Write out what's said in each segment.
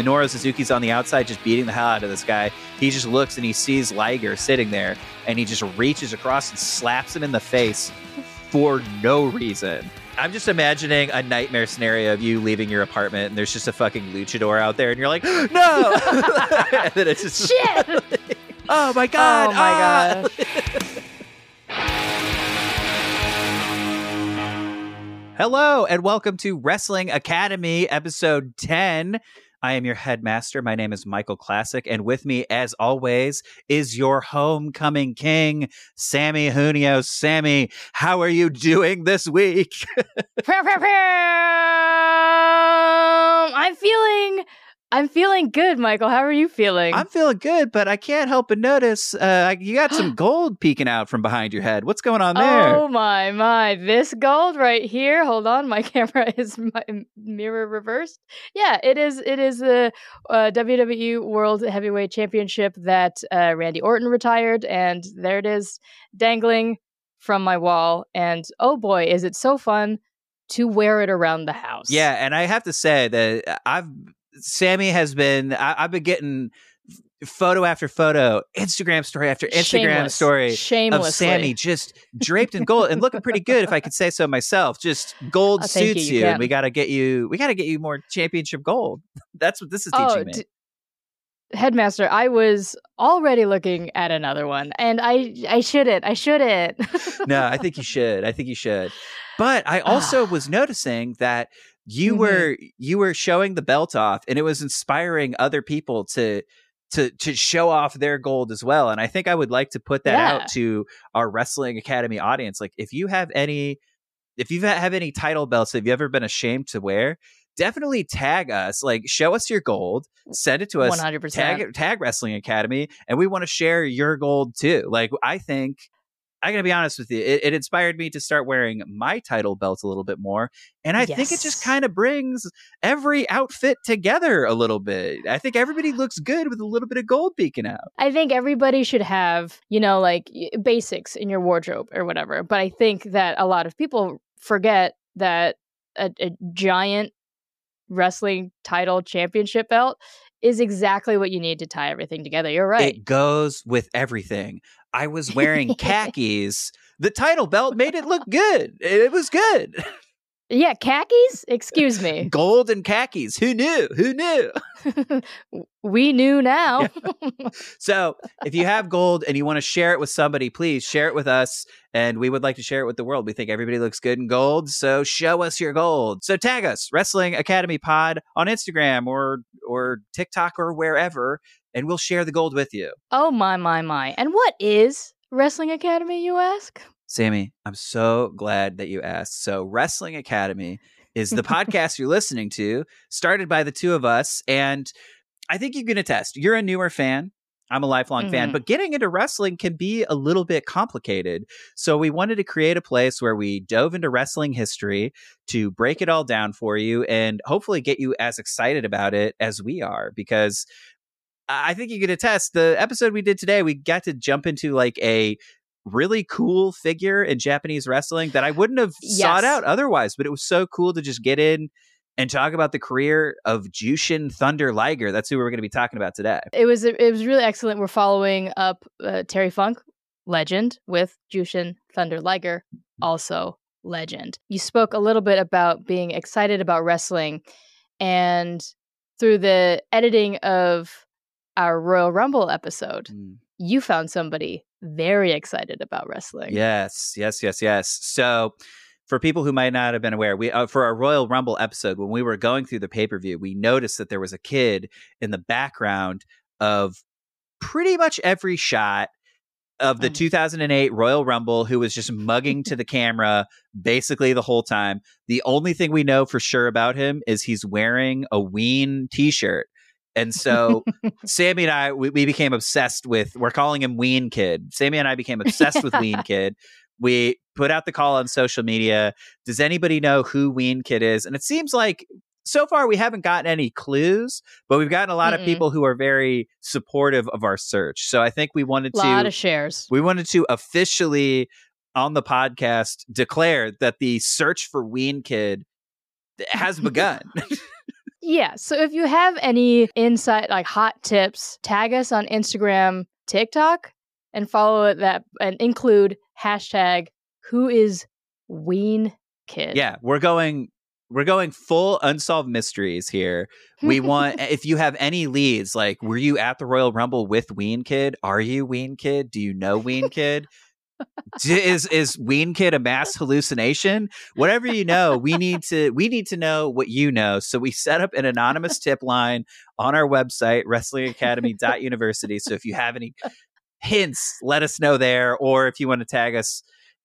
Minoru Suzuki's on the outside just beating the hell out of this guy. He just looks and he sees Liger sitting there and he just reaches across and slaps him in the face for no reason. I'm just imagining a nightmare scenario of you leaving your apartment and there's just a fucking luchador out there and you're like, no! and then it's just, Shit! oh my god! oh my ah! gosh. Hello and welcome to Wrestling Academy episode 10. I am your headmaster. My name is Michael Classic, and with me, as always, is your homecoming king, Samee Junio. Samee, how are you doing this week? I'm feeling I'm feeling good, Michael. How are you feeling? I'm feeling good, but I can't help but notice uh, you got some gold peeking out from behind your head. What's going on there? Oh my my! This gold right here. Hold on, my camera is my mirror reversed. Yeah, it is. It is the uh, WWE World Heavyweight Championship that uh, Randy Orton retired, and there it is, dangling from my wall. And oh boy, is it so fun to wear it around the house. Yeah, and I have to say that I've Samee has been I, I've been getting photo after photo, Instagram story after Instagram Shameless. story of Samee just draped in gold and looking pretty good, if I could say so myself. Just gold Oh, you, suits you you, and we got to get you. We got to get you more championship gold. That's what this is Oh, teaching me. d- Headmaster, I was already looking at another one, and I I shouldn't. I shouldn't. no, I think you should. I think you should. But I ah. also was noticing that you Mhm. were you were showing the belt off, and it was inspiring other people to to to show off their gold as well. And I think I would like to put that Yeah. out to our Wrestling Academy audience. Like, if you have any, if you have any title belts that you've ever been ashamed to wear. Definitely tag us, like show us your gold, send it to us, One hundred tag percent. tag Wrestling Academy, and we want to share your gold too. Like I think I gotta be honest with you, it, it inspired me to start wearing my title belt a little bit more, and I think it just kind of brings every outfit together a little bit. I think everybody looks good with a little bit of gold peeking out. I think everybody should have, you know, like basics in your wardrobe or whatever. But I think that a lot of people forget that a, a giant wrestling title championship belt is exactly what you need to tie everything together. You're right. It goes with everything. I was wearing khakis. The title belt made it look good. It was good. yeah, khakis? Excuse me. Gold and khakis. Who knew? Who knew? we knew now. So if you have gold and you want to share it with somebody, please share it with us. And we would like to share it with the world. We think everybody looks good in gold. So show us your gold. So tag us, Wrestling Academy Pod on Instagram or or TikTok or wherever, and we'll share the gold with you. oh my my my. And what is Wrestling Academy, you ask? Samee, I'm so glad that you asked. So Wrestling Academy is the podcast you're listening to, started by the two of us. And I think you can attest, you're a newer fan. I'm a lifelong fan, Mhm. but getting into wrestling can be a little bit complicated. So we wanted to create a place where we dove into wrestling history to break it all down for you and hopefully get you as excited about it as we are because I I think you can attest the episode we did today, we got to jump into like a really cool figure in Japanese wrestling that I wouldn't have sought out otherwise, but it was so cool to just get in and talk about the career of Jushin Thunder Liger. That's who we're going to be talking about today. It was it was really excellent. We're following up uh, Terry Funk, legend, with Jushin Thunder Liger, also legend. You spoke a little bit about being excited about wrestling, and through the editing of our Royal Rumble episode, you found somebody very excited about wrestling. Yes, yes, yes, yes. So, for people who might not have been aware, we uh, for our Royal Rumble episode when we were going through the pay per view, we noticed that there was a kid in the background of pretty much every shot of the Mm. 2008 Royal Rumble who was just mugging to the camera basically the whole time. The only thing we know for sure about him is he's wearing a Ween t-shirt. And so Samee and I, we, we became obsessed with, we're calling him Ween Kid. Samee and I became obsessed with Ween Kid. We put out the call on social media. Does anybody know who Ween Kid is? And it seems like so far we haven't gotten any clues, but we've gotten a lot of Mm-mm. people who are very supportive of our search. So I think we wanted A lot to of shares. we wanted to officially on the podcast declare that the search for Ween Kid has begun. Yeah. So if you have any insight, like hot tips, tag us on Instagram, TikTok, and follow that and include hashtag who is ween kid. Yeah, we're going we're going full unsolved mysteries here. We want if you have any leads, like were you at the Royal Rumble with Ween Kid? Are you Ween Kid? Do you know Ween Kid? Is is Ween Kid a mass hallucination? Whatever you know, we need to we need to know what you know. So we set up an anonymous tip line on our website, wrestlingacademy.university. So if you have any hints, let us know there. Or if you want to tag us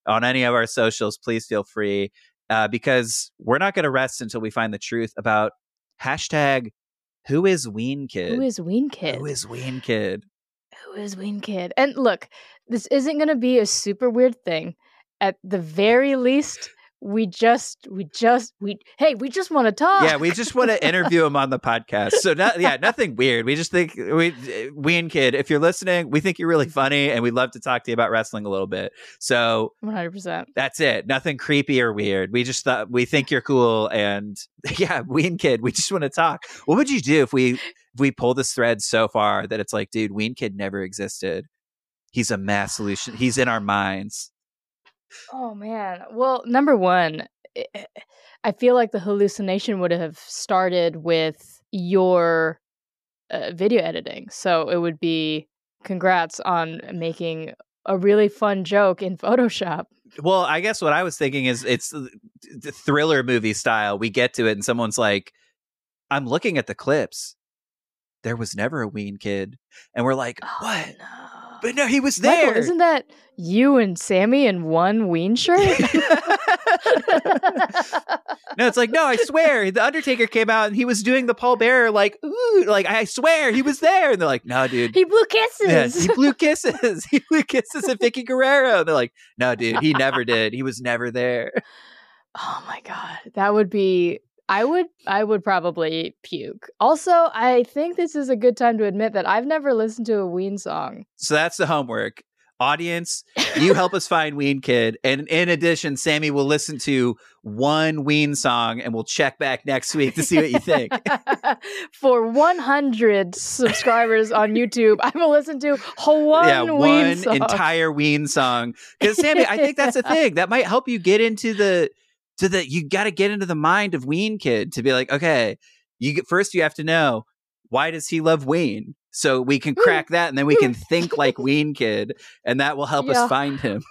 on any of our socials, please feel free. Uh, because we're not going to rest until we find the truth about hashtag who is Ween Kid? Who is ween kid? Who is Ween Kid? Who is ween kid? And look, this isn't going to be a super weird thing. At the very least, we just, we just, we, hey, we just want to talk. Yeah, we just want to interview him on the podcast. So, not, yeah, nothing weird. We just think we, Ween Kid, if you're listening, we think you're really funny, and we'd love to talk to you about wrestling a little bit. So 100%. that's it. Nothing creepy or weird. We just thought we think you're cool, and yeah, Ween Kid, we just want to talk. What would you do if we if we pull this thread so far that it's like, dude, Ween Kid never existed. He's a mass solution. He's in our minds. Oh man. Well, number one, I- I feel like the hallucination would have started with your uh, video editing. So it would be congrats on making a really fun joke in Photoshop. Well, I guess what I was thinking is it's the the thriller movie style. We get to it, and someone's like, "I'm looking at the clips. There was never a Ween Kid," and we're like, Oh, "What?" no. But no, he was Michael, there. isn't that you and Samee in one ween shirt? no, it's like, no, I swear, the Undertaker came out and he was doing the Paul Bearer, like, ooh, like I swear he was there. And they're like, no, dude. he blew kisses. Yeah, he blew kisses. he blew kisses at Vickie Guerrero. They're like, no, dude, he never did. He was never there. Oh my god, that would be. I would. I would probably puke. Also, I think this is a good time to admit that I've never listened to a Ween song. So that's the homework. Audience, you help us find Ween Kid. And in addition, Samee will listen to one Ween song and we'll check back next week to see what you think. For 100 subscribers on YouTube, I will listen to one yeah, Ween one song. entire Ween song. Because Samee, I think that's the thing that might help you get into the to that You got to get into the mind of Ween Kid to be like, okay, you get, first you have to know why does he love Ween, so we can mm. crack that, and then we can think like Ween Kid, and that will help Yeah. us find him.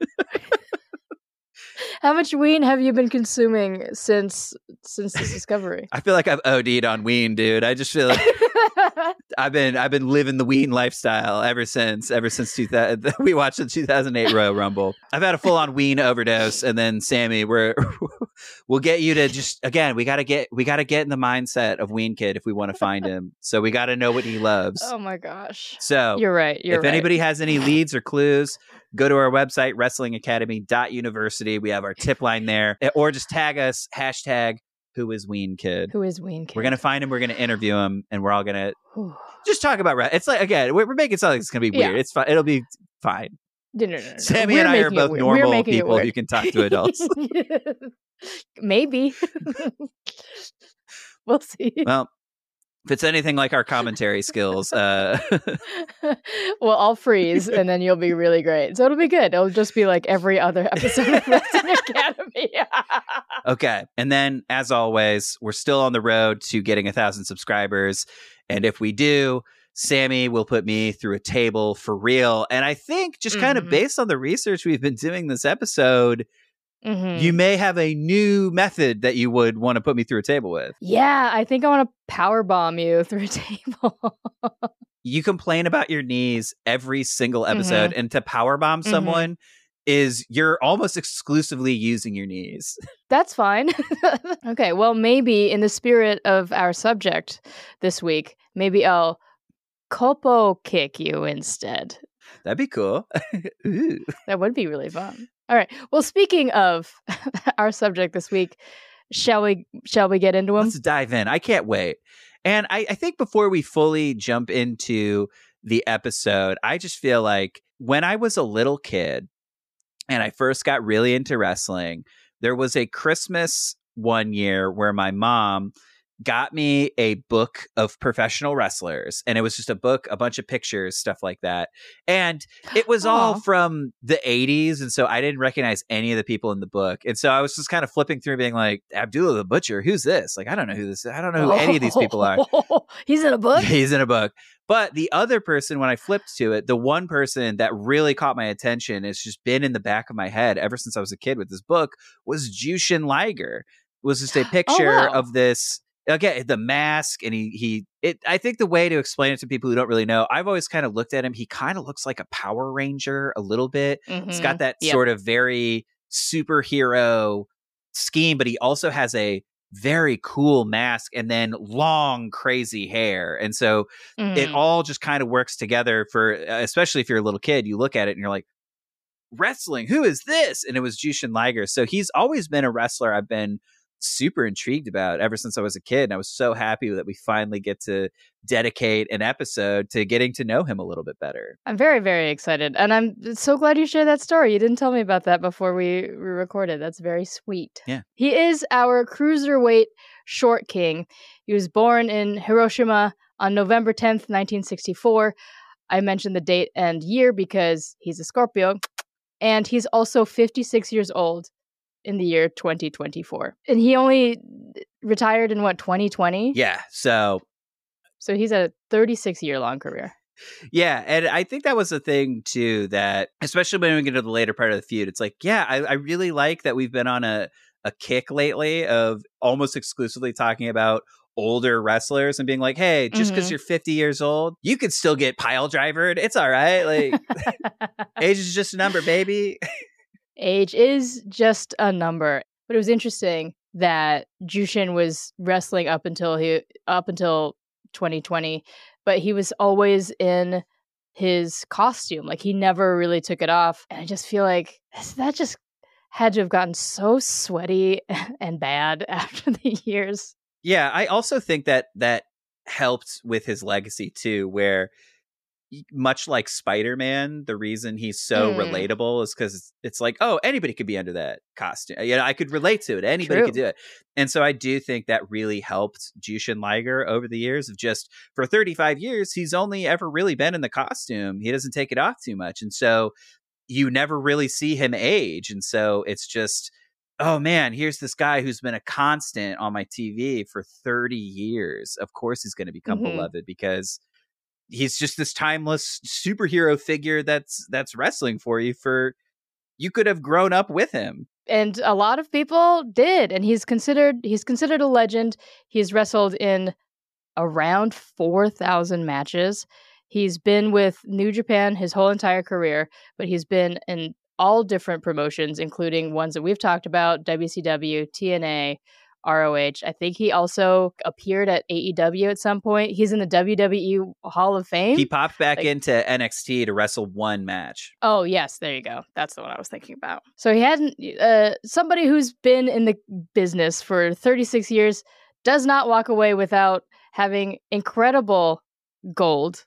How much Ween have you been consuming since since this discovery? I feel like I've OD'd on Ween, dude. I just feel like I've been I've been living the Ween lifestyle ever since ever since 2000, we watched the 2008 Royal Rumble. I've had a full on Ween overdose, and then Samee, we're we'll get you to just again we got to get we got to get in the mindset of Ween Kid if we want to find him. So we got to know what he loves. oh my gosh. So You're right. You're if right. anybody has any leads or clues, go to our website, wrestlingacademy.university. We have our tip line there. Eh, Or just tag us, hashtag who is Ween Kid. Who is Ween Kid? We're gonna find him. We're gonna interview him, and we're all gonna just talk about. It's like again, we're, we're making something that's gonna be Yeah. weird. It's fine. It'll be fine. No, no, no. Samee We're and I are both normal people who can talk to adults. Maybe. we'll see. well, if it's anything like our commentary skills, uh, well, I'll freeze and then you'll be really great. So it'll be good. It'll just be like every other episode of Wrestling Academy. okay. And then, as always, we're still on the road to getting a thousand subscribers, and if we do. Samee will put me through a table for real. And I think, just kind of Mhm. based on the research we've been doing this episode, Mhm. you may have a new method that you would want to put me through a table with. yeah, I think I want to power bomb you through a table. You complain about your knees every single Mm-hmm. episode, and to power bomb someone is you're almost exclusively using your knees. That's fine. okay, well, maybe in the spirit of our subject this week, maybe I'll Koppo kick you instead. That'd be cool. Ooh. That would be really fun. All right. Well, speaking of our subject this week, shall we shall we get into them? Let's dive in. I can't wait. And I, I think before we fully jump into the episode, I just feel like when I was a little kid and I first got really into wrestling, there was a Christmas one year where my mom got me a book of professional wrestlers and it was just a book a bunch of pictures stuff like that and it was all from the 80s and so i didn't recognize any of the people in the book and so i was just kind of flipping through being like abdullah the butcher who's this? Like i don't know who this is i don't know who any of these people are. He's in a book? He's in a book. But the other person when i flipped to it the one person that really caught my attention has just been in the back of my head ever since i was a kid with this book was jushin liger. Was just a Oh, picture wow. of this again the mask and he he it i think the way to explain it to people who don't really know i've always kind of looked at him he kind of looks like a power ranger a little bit he's Mhm. got that Yep. sort of very superhero scheme but he also has a very cool mask and then long crazy hair and so it Mhm. all just kind of works together for especially if you're a little kid you look at it and you're like wrestling who is this and it was jushin liger so he's always been a wrestler i've been super intrigued about ever since i was a kid and i was so happy that we finally get to dedicate an episode to getting to know him a little bit better I'm very, very excited. And I'm so glad you shared that story. You didn't tell me about that before we, we recorded. That's very sweet. Yeah. He is our cruiserweight short king. He was born in Hiroshima on November 10th, 1964. I mentioned the date and year because he's a Scorpio. And he's also 56 years old in the year 2024. And he only retired in what, 2020? yeah so So he's a 36 year long career. Yeah, and I think that was the thing too that especially when we get to the later part of the feud, it's like, yeah, I, I really like that we've been on a a kick lately of almost exclusively talking about older wrestlers and being like, hey, just because Mhm. you're 50 years old, you could still get pile drivered. It's all right. Like age is just a number, baby. Age is just a number. But it was interesting that Jushin was wrestling up until he up until 2020, but he was always in his costume. Like he never really took it off. And I just feel like that just had to have gotten so sweaty and bad after the years. Yeah, I also think that that helped with his legacy too, where much like Spider-Man, the reason he's so Mm. relatable is because it's, it's like, oh, anybody could be under that costume. You know, I could relate to it. Anybody could do it. And so I do think that really helped Jushin Liger over the years of just for 35 years, he's only ever really been in the costume. He doesn't take it off too much. And so you never really see him age. And so it's just, oh man, here's this guy who's been a constant on my TV for 30 years. Of course he's going to become Mhm. beloved because he's just this timeless superhero figure that's that's wrestling for you for you could have grown up with him. and a lot of people did and he's considered he's considered a legend he's wrestled in around 4000 matches he's been with new japan his whole entire career but he's been in all different promotions including ones that we've talked about wcw tna roh i think he also appeared at aew at some point he's in the wwe hall of fame He popped back Like- into NXT to wrestle one match. Oh yes, there you go. That's the one I was thinking about. So he hadn't. Uh, somebody who's been in the business for 36 years does not walk away without having incredible gold,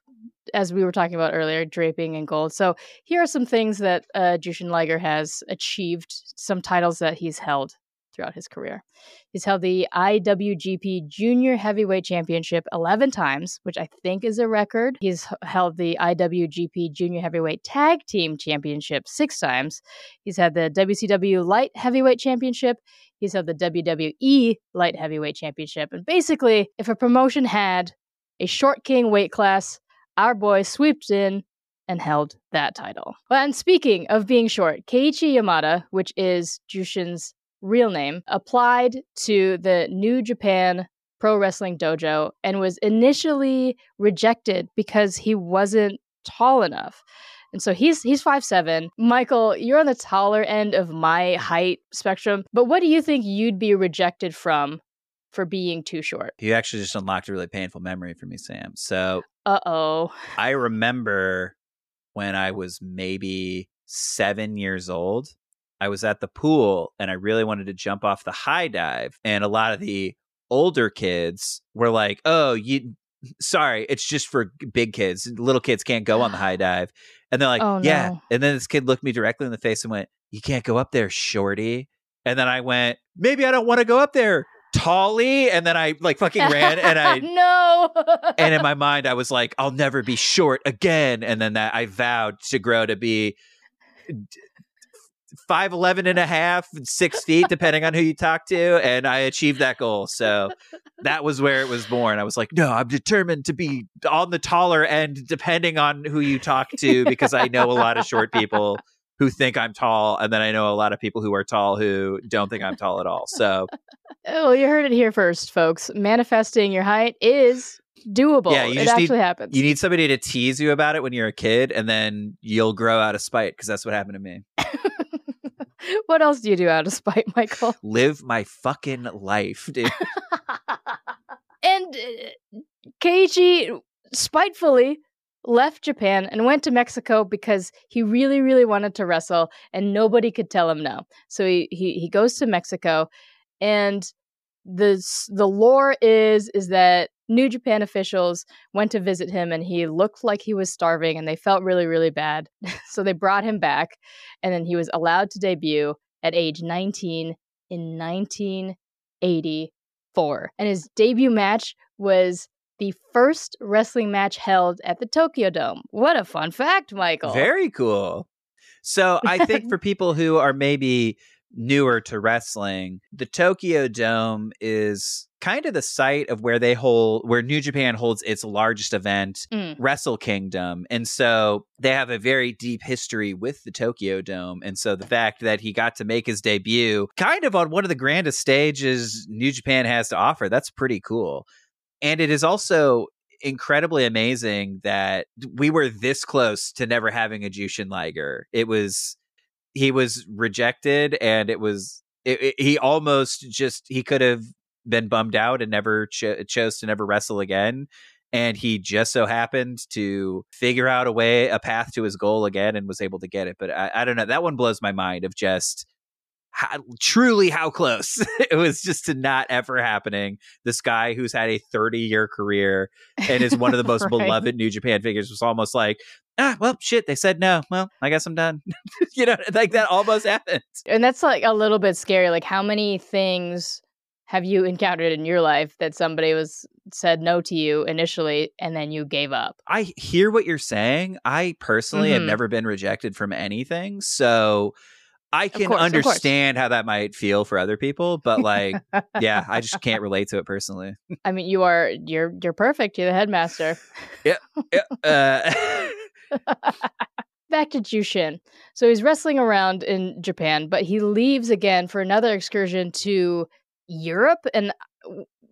as we were talking about earlier, draping in gold. So here are some things that uh, Jushin Liger has achieved. Some titles that he's held throughout his career. He's held the IWGP Junior Heavyweight Championship 11 times, which I think is a record. He's held the IWGP Junior Heavyweight Tag Team Championship six times. He's had the WCW Light Heavyweight Championship. He's held the WWE Light Heavyweight Championship. And basically, if a promotion had a short king weight class, our boy swept in and held that title. Well, and speaking of being short, Keiichi Yamada, which is Jushin's real name, applied to the New Japan Pro Wrestling Dojo and was initially rejected because he wasn't tall enough. And so he's he's five seven. Michael, you're on the taller end of my height spectrum, but what do you think you'd be rejected from for being too short? You actually just unlocked a really painful memory for me, Sam. So Uh oh. I remember when I was maybe seven years old. I was at the pool and I really wanted to jump off the high dive. And a lot of the older kids were like, oh, you, sorry, it's just for big kids. Little kids can't go on the high dive. And they're like, Oh, yeah. no. And then this kid looked me directly in the face and went, you can't go up there, shorty. And then I went, maybe I don't want to go up there, Tolly, and then I like fucking ran, and I no. and in my mind I was like, I'll never be short again, and then that I vowed to grow to be five eleven and a half, six feet, depending on who you talk to, and I achieved that goal. So that was where it was born. I was like, no, I'm determined to be on the taller end, depending on who you talk to, because I know a lot of short people who think I'm tall, and then I know a lot of people who are tall who don't think I'm tall at all. So, oh, you heard it here first, folks. Manifesting your height is doable. Yeah, it actually need, happens. You need somebody to tease you about it when you're a kid, and then you'll grow out of spite because that's what happened to me. what else do you do out of spite, Michael? Live my fucking life, dude. and uh, Keiichi spitefully left Japan and went to Mexico because he really, really wanted to wrestle and nobody could tell him no. So he, he, he goes to Mexico and the the lore is is that New Japan officials went to visit him and he looked like he was starving and they felt really really bad. so they brought him back and then he was allowed to debut at age 19 in 1984. And his debut match was the first wrestling match held at the Tokyo Dome. What a fun fact, Michael. Very cool. So I think for people who are maybe newer to wrestling, the Tokyo Dome is kind of the site of where they hold where New Japan holds its largest event, mm. Wrestle Kingdom. And so they have a very deep history with the Tokyo Dome. And so the fact that he got to make his debut kind of on one of the grandest stages New Japan has to offer, that's pretty cool. And it is also incredibly amazing that we were this close to never having a Jushin Liger. It was he was rejected, and it was it, it, he almost just he could have been bummed out and never cho- chose to never wrestle again. And he just so happened to figure out a way, a path to his goal again, and was able to get it. But I, I don't know. That one blows my mind of just how, truly how close it was just to not ever happening. This guy who's had a 30 year career and is one of the most right. beloved New Japan figures was almost like, ah, well, shit, they said no. Well, I guess I'm done. you know, like that almost happened. And that's like a little bit scary. Like, how many things have you encountered in your life that somebody was said no to you initially and then you gave up? I hear what you're saying. I personally mm-hmm. have never been rejected from anything. So, I can course, understand how that might feel for other people, but like, yeah, I just can't relate to it personally. I mean, you are you're you're perfect. You're the headmaster. yeah. yeah uh... Back to Jushin. So he's wrestling around in Japan, but he leaves again for another excursion to Europe, and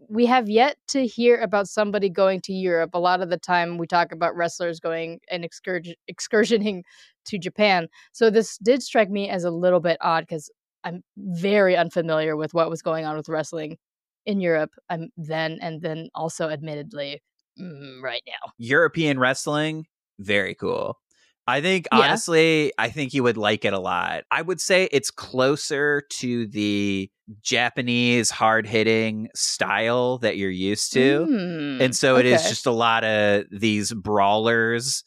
we have yet to hear about somebody going to Europe. A lot of the time, we talk about wrestlers going and excursion excursioning to Japan. So this did strike me as a little bit odd because I'm very unfamiliar with what was going on with wrestling in Europe um, then, and then also, admittedly, mm, right now. European wrestling, very cool. I think yeah. honestly, I think you would like it a lot. I would say it's closer to the Japanese hard hitting style that you're used to. Mm, and so it okay. is just a lot of these brawlers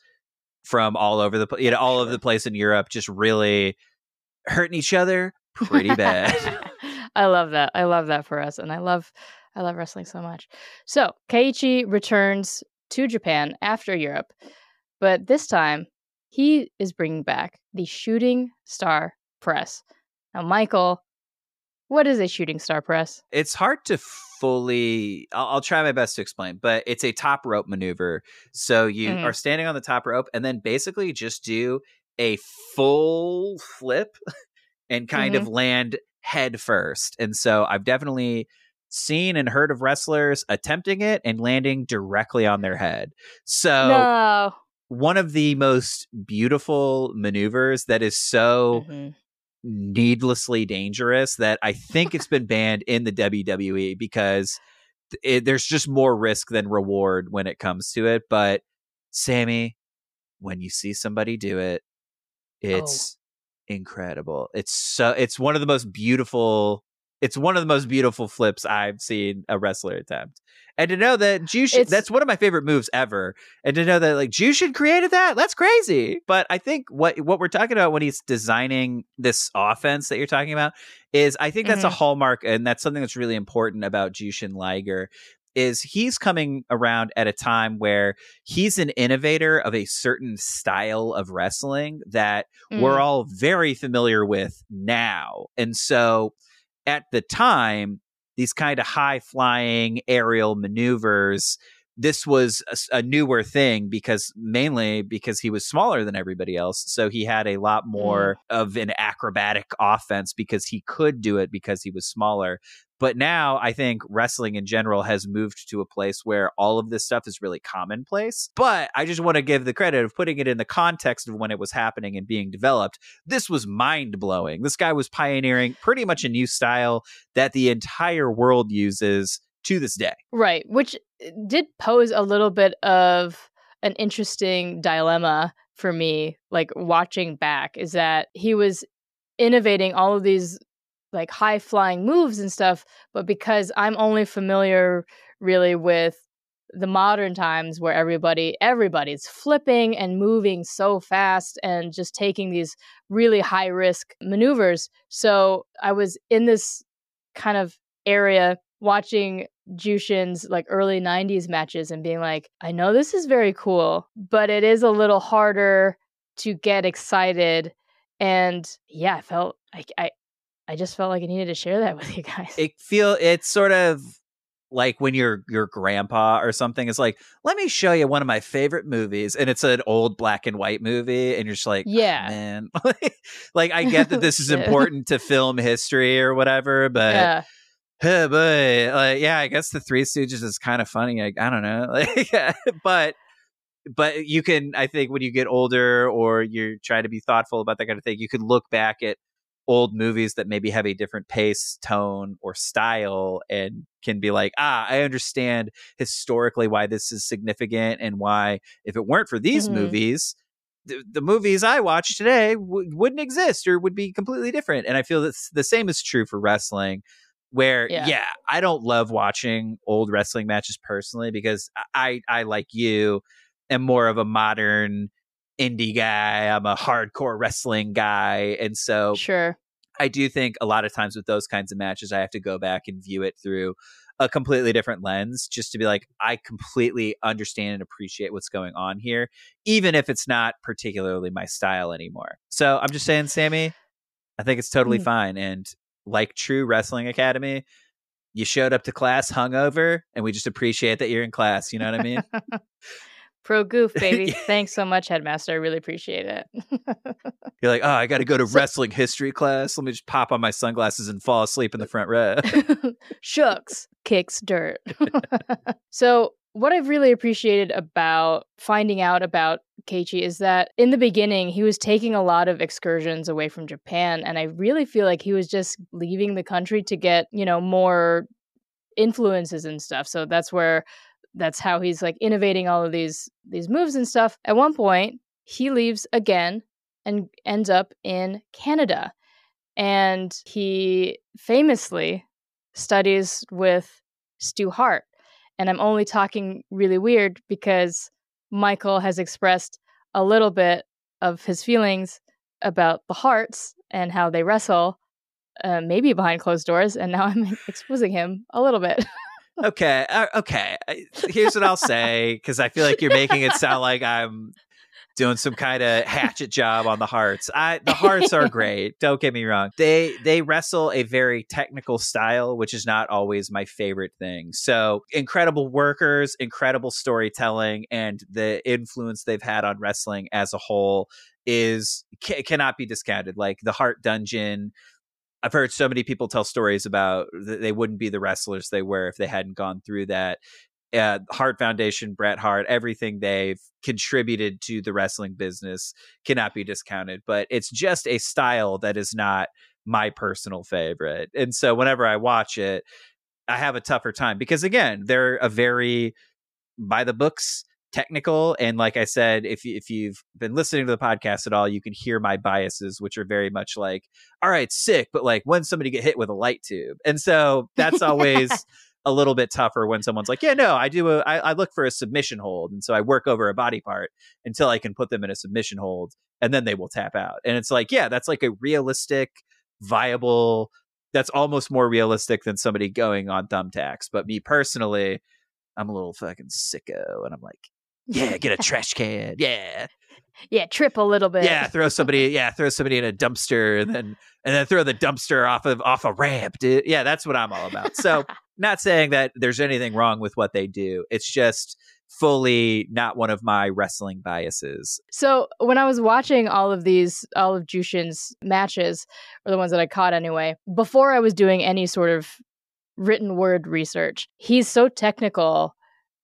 from all over the you know all over the place in Europe just really hurting each other pretty bad. I love that. I love that for us and I love I love wrestling so much. So, Keiichi returns to Japan after Europe, but this time he is bringing back the Shooting Star Press. Now, Michael, what is a shooting star press? It's hard to fully. I'll, I'll, try my best to explain, but it's a top rope maneuver. So you mm. are standing on the top rope and then basically just do a full flip and kind mm-hmm. of land head first. And so I've definitely seen and heard of wrestlers attempting it and landing directly on their head. So no. one of the most beautiful maneuvers that is so mm-hmm needlessly dangerous that I think it's been banned in the WWE because it, there's just more risk than reward when it comes to it. But Samee, when you see somebody do it, oh. it's oh. incredible. It's so it's one of the most beautiful it's one of the most beautiful flips I've seen a wrestler attempt. And to know that Jushin, that's one of my favorite moves ever. And to know that like Jushin created that, that's crazy. But I think what what we're talking about when he's designing this offense that you're talking about is I think that's mm-hmm. a hallmark and that's something that's really important about Jushin Liger is he's coming around at a time where he's an innovator of a certain style of wrestling that mm. we're all very familiar with now. And so at the time, these kind of high flying aerial maneuvers this was a, a, newer thing because mainly because he was smaller than everybody else so he had a lot more mm. of an acrobatic offense because he could do it because he was smaller but now I think wrestling in general has moved to a place where all of this stuff is really commonplace. But I just want to give the credit of putting it in the context of when it was happening and being developed. This was mind blowing. This guy was pioneering pretty much a new style that the entire world uses to this day. Right. Which did pose a little bit of an interesting dilemma for me, like watching back, is that he was innovating all of these like high flying moves and stuff, but because I'm only familiar really with the modern times where everybody everybody's flipping and moving so fast and just taking these really high risk maneuvers. So I was in this kind of area watching Jushin's like early 90s matches and being like, I know this is very cool, but it is a little harder to get excited. And yeah, I felt like I, I just felt like I needed to share that with you guys. It feel it's sort of like when your your grandpa or something is like, "Let me show you one of my favorite movies," and it's an old black and white movie, and you're just like, oh, "Yeah, oh, man." like I get that this is important to film history or whatever, but. Yeah. Hey, but like, yeah, I guess the Three Stooges is kind of funny. Like, I don't know, like, but but you can, I think, when you get older or you're trying to be thoughtful about that kind of thing, you can look back at old movies that maybe have a different pace, tone, or style and can be like, ah, I understand historically why this is significant and why, if it weren't for these mm-hmm. movies, the, the, movies I watch today w- wouldn't exist or would be completely different. And I feel that the same is true for wrestling. Where yeah. yeah, I don't love watching old wrestling matches personally because I I like you am more of a modern indie guy. I'm a hardcore wrestling guy. And so sure. I do think a lot of times with those kinds of matches, I have to go back and view it through a completely different lens just to be like, I completely understand and appreciate what's going on here, even if it's not particularly my style anymore. So I'm just saying, Samee, I think it's totally mm. fine. And like true Wrestling Academy, you showed up to class hungover, and we just appreciate that you're in class. You know what I mean? Pro goof, baby. Thanks so much, headmaster. I really appreciate it. You're like, oh, I got to go to so- wrestling history class. Let me just pop on my sunglasses and fall asleep in the front row. Shucks, kicks dirt. so, what I've really appreciated about finding out about Keiichi is that in the beginning, he was taking a lot of excursions away from Japan. And I really feel like he was just leaving the country to get, you know, more influences and stuff. So that's where that's how he's like innovating all of these these moves and stuff. At one point, he leaves again and ends up in Canada. And he famously studies with Stu Hart. And I'm only talking really weird because Michael has expressed a little bit of his feelings about the Harts and how they wrestle, uh, maybe behind closed doors. And now I'm exposing him a little bit. okay, uh, okay. Here's what I'll say because I feel like you're making it sound like I'm doing some kind of hatchet job on the Harts. I the Harts are great. Don't get me wrong. They they wrestle a very technical style, which is not always my favorite thing. So incredible workers, incredible storytelling, and the influence they've had on wrestling as a whole is cannot be discounted. Like the Hart Dungeon, I've heard so many people tell stories about they wouldn't be the wrestlers they were if they hadn't gone through that. Uh, Hart Foundation, Bret Hart, everything they've contributed to the wrestling business cannot be discounted. But it's just a style that is not my personal favorite. And so whenever I watch it, I have a tougher time because again, they're a very by the books technical. And like I said, if if you've been listening to the podcast at all, you can hear my biases, which are very much like, all right, sick, but like when somebody get hit with a light tube, and so that's always. A little bit tougher when someone's like, yeah, no, I do a, I, I look for a submission hold. And so I work over a body part until I can put them in a submission hold and then they will tap out. And it's like, yeah, that's like a realistic, viable, that's almost more realistic than somebody going on thumbtacks. But me personally, I'm a little fucking sicko and I'm like, yeah, get a trash can. Yeah. Yeah, trip a little bit. Yeah, throw somebody. Yeah, throw somebody in a dumpster, and then and then throw the dumpster off of off a ramp. Dude. Yeah, that's what I'm all about. So, not saying that there's anything wrong with what they do. It's just fully not one of my wrestling biases. So when I was watching all of these, all of Jushin's matches, or the ones that I caught anyway, before I was doing any sort of written word research, he's so technical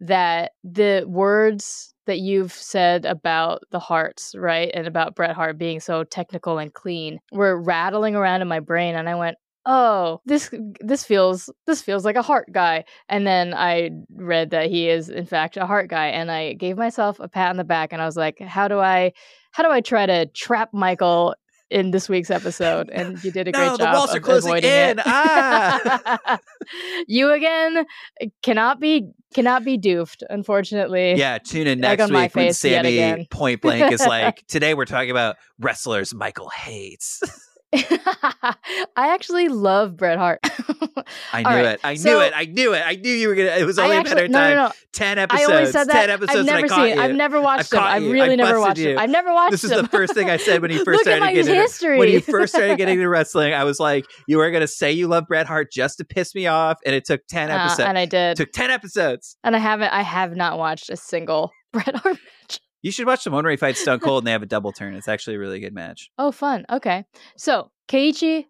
that the words that you've said about the Harts, right? And about Bret Hart being so technical and clean were rattling around in my brain and I went, "Oh, this this feels this feels like a Hart guy." And then I read that he is in fact a Hart guy and I gave myself a pat on the back and I was like, "How do I how do I try to trap Michael in this week's episode, and you did a great no, job. The walls closing in. It. Ah. you again cannot be cannot be doofed, unfortunately. Yeah, tune in next week when Samee point blank is like, today we're talking about wrestlers Michael hates. I actually love Bret Hart. I knew right, it. I so, knew it. I knew it. I knew you were gonna. It was only actually, a matter of time. No, no, no. Ten episodes. I always said that. Ten episodes. I've never seen it. I've never watched it. I've really never watched it. I've never watched it. This is the first thing I said when you first Look started at my getting history. Into, when you first started getting into wrestling. I was like, you were gonna say you love Bret Hart just to piss me off, and it took ten uh, episodes. And I did. It took ten episodes. And I haven't. I have not watched a single Bret Hart. You should watch the one where he fights Stone Cold and they have a double turn. It's actually a really good match. Oh, fun. Okay. So Keiichi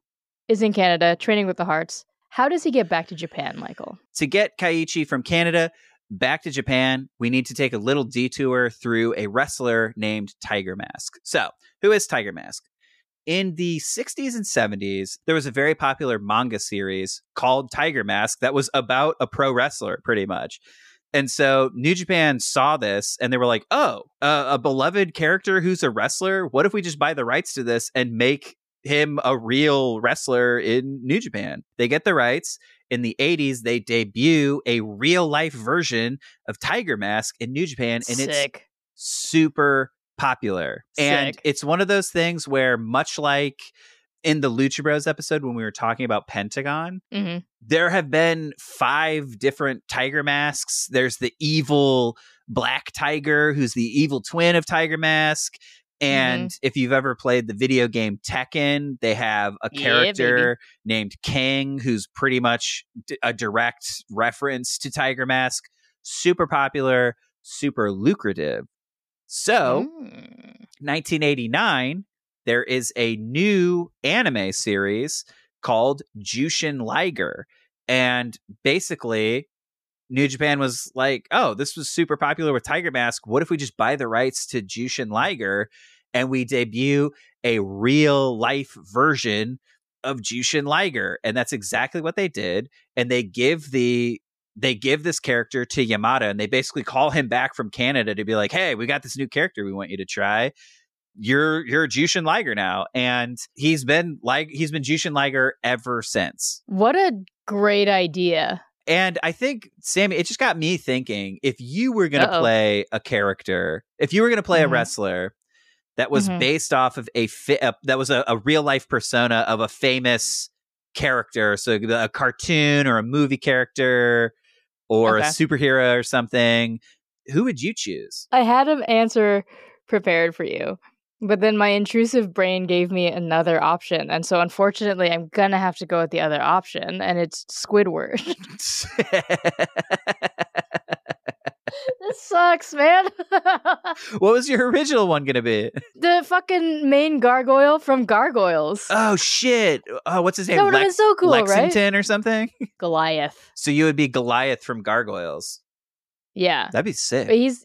is in Canada training with the Harts. How does he get back to Japan, Michael? To get Keiichi from Canada back to Japan, we need to take a little detour through a wrestler named Tiger Mask. So, who is Tiger Mask? In the 60s and 70s, there was a very popular manga series called Tiger Mask that was about a pro wrestler, pretty much. And so New Japan saw this and they were like, oh, uh, a beloved character who's a wrestler. What if we just buy the rights to this and make him a real wrestler in New Japan. They get the rights. In the 80s, they debut a real life version of Tiger Mask in New Japan, and Sick. it's super popular. Sick. And it's one of those things where, much like in the Lucha Bros episode when we were talking about Pentagon, mm-hmm. there have been five different Tiger Masks. There's the evil Black Tiger, who's the evil twin of Tiger Mask. And mm-hmm. if you've ever played the video game Tekken, they have a character yeah, named King who's pretty much a direct reference to Tiger Mask. Super popular, super lucrative. So, mm. 1989, there is a new anime series called Jushin Liger. And basically, New Japan was like, oh, this was super popular with Tiger Mask. What if we just buy the rights to Jushin Liger and we debut a real life version of Jushin Liger. And that's exactly what they did. And they give the they give this character to Yamada and they basically call him back from Canada to be like, hey, we got this new character we want you to try. You're you're Jushin Liger now. And he's been like he's been Jushin Liger ever since. What a great idea. And I think, Samee, it just got me thinking if you were going to play a character, if you were going to play mm-hmm. a wrestler that was mm-hmm. based off of a fi- uh, that was a, a, real life persona of a famous character, so a cartoon or a movie character or okay. a superhero or something. Who would you choose? I had an answer prepared for you, but then my intrusive brain gave me another option, and so unfortunately, I'm gonna have to go with the other option, and it's Squidward. this sucks, man. what was your original one gonna be? The fucking main gargoyle from Gargoyles. Oh shit! Oh, what's his name? That would have been so cool, Lexington right? or something. Goliath. So you would be Goliath from Gargoyles. Yeah, that'd be sick. But he's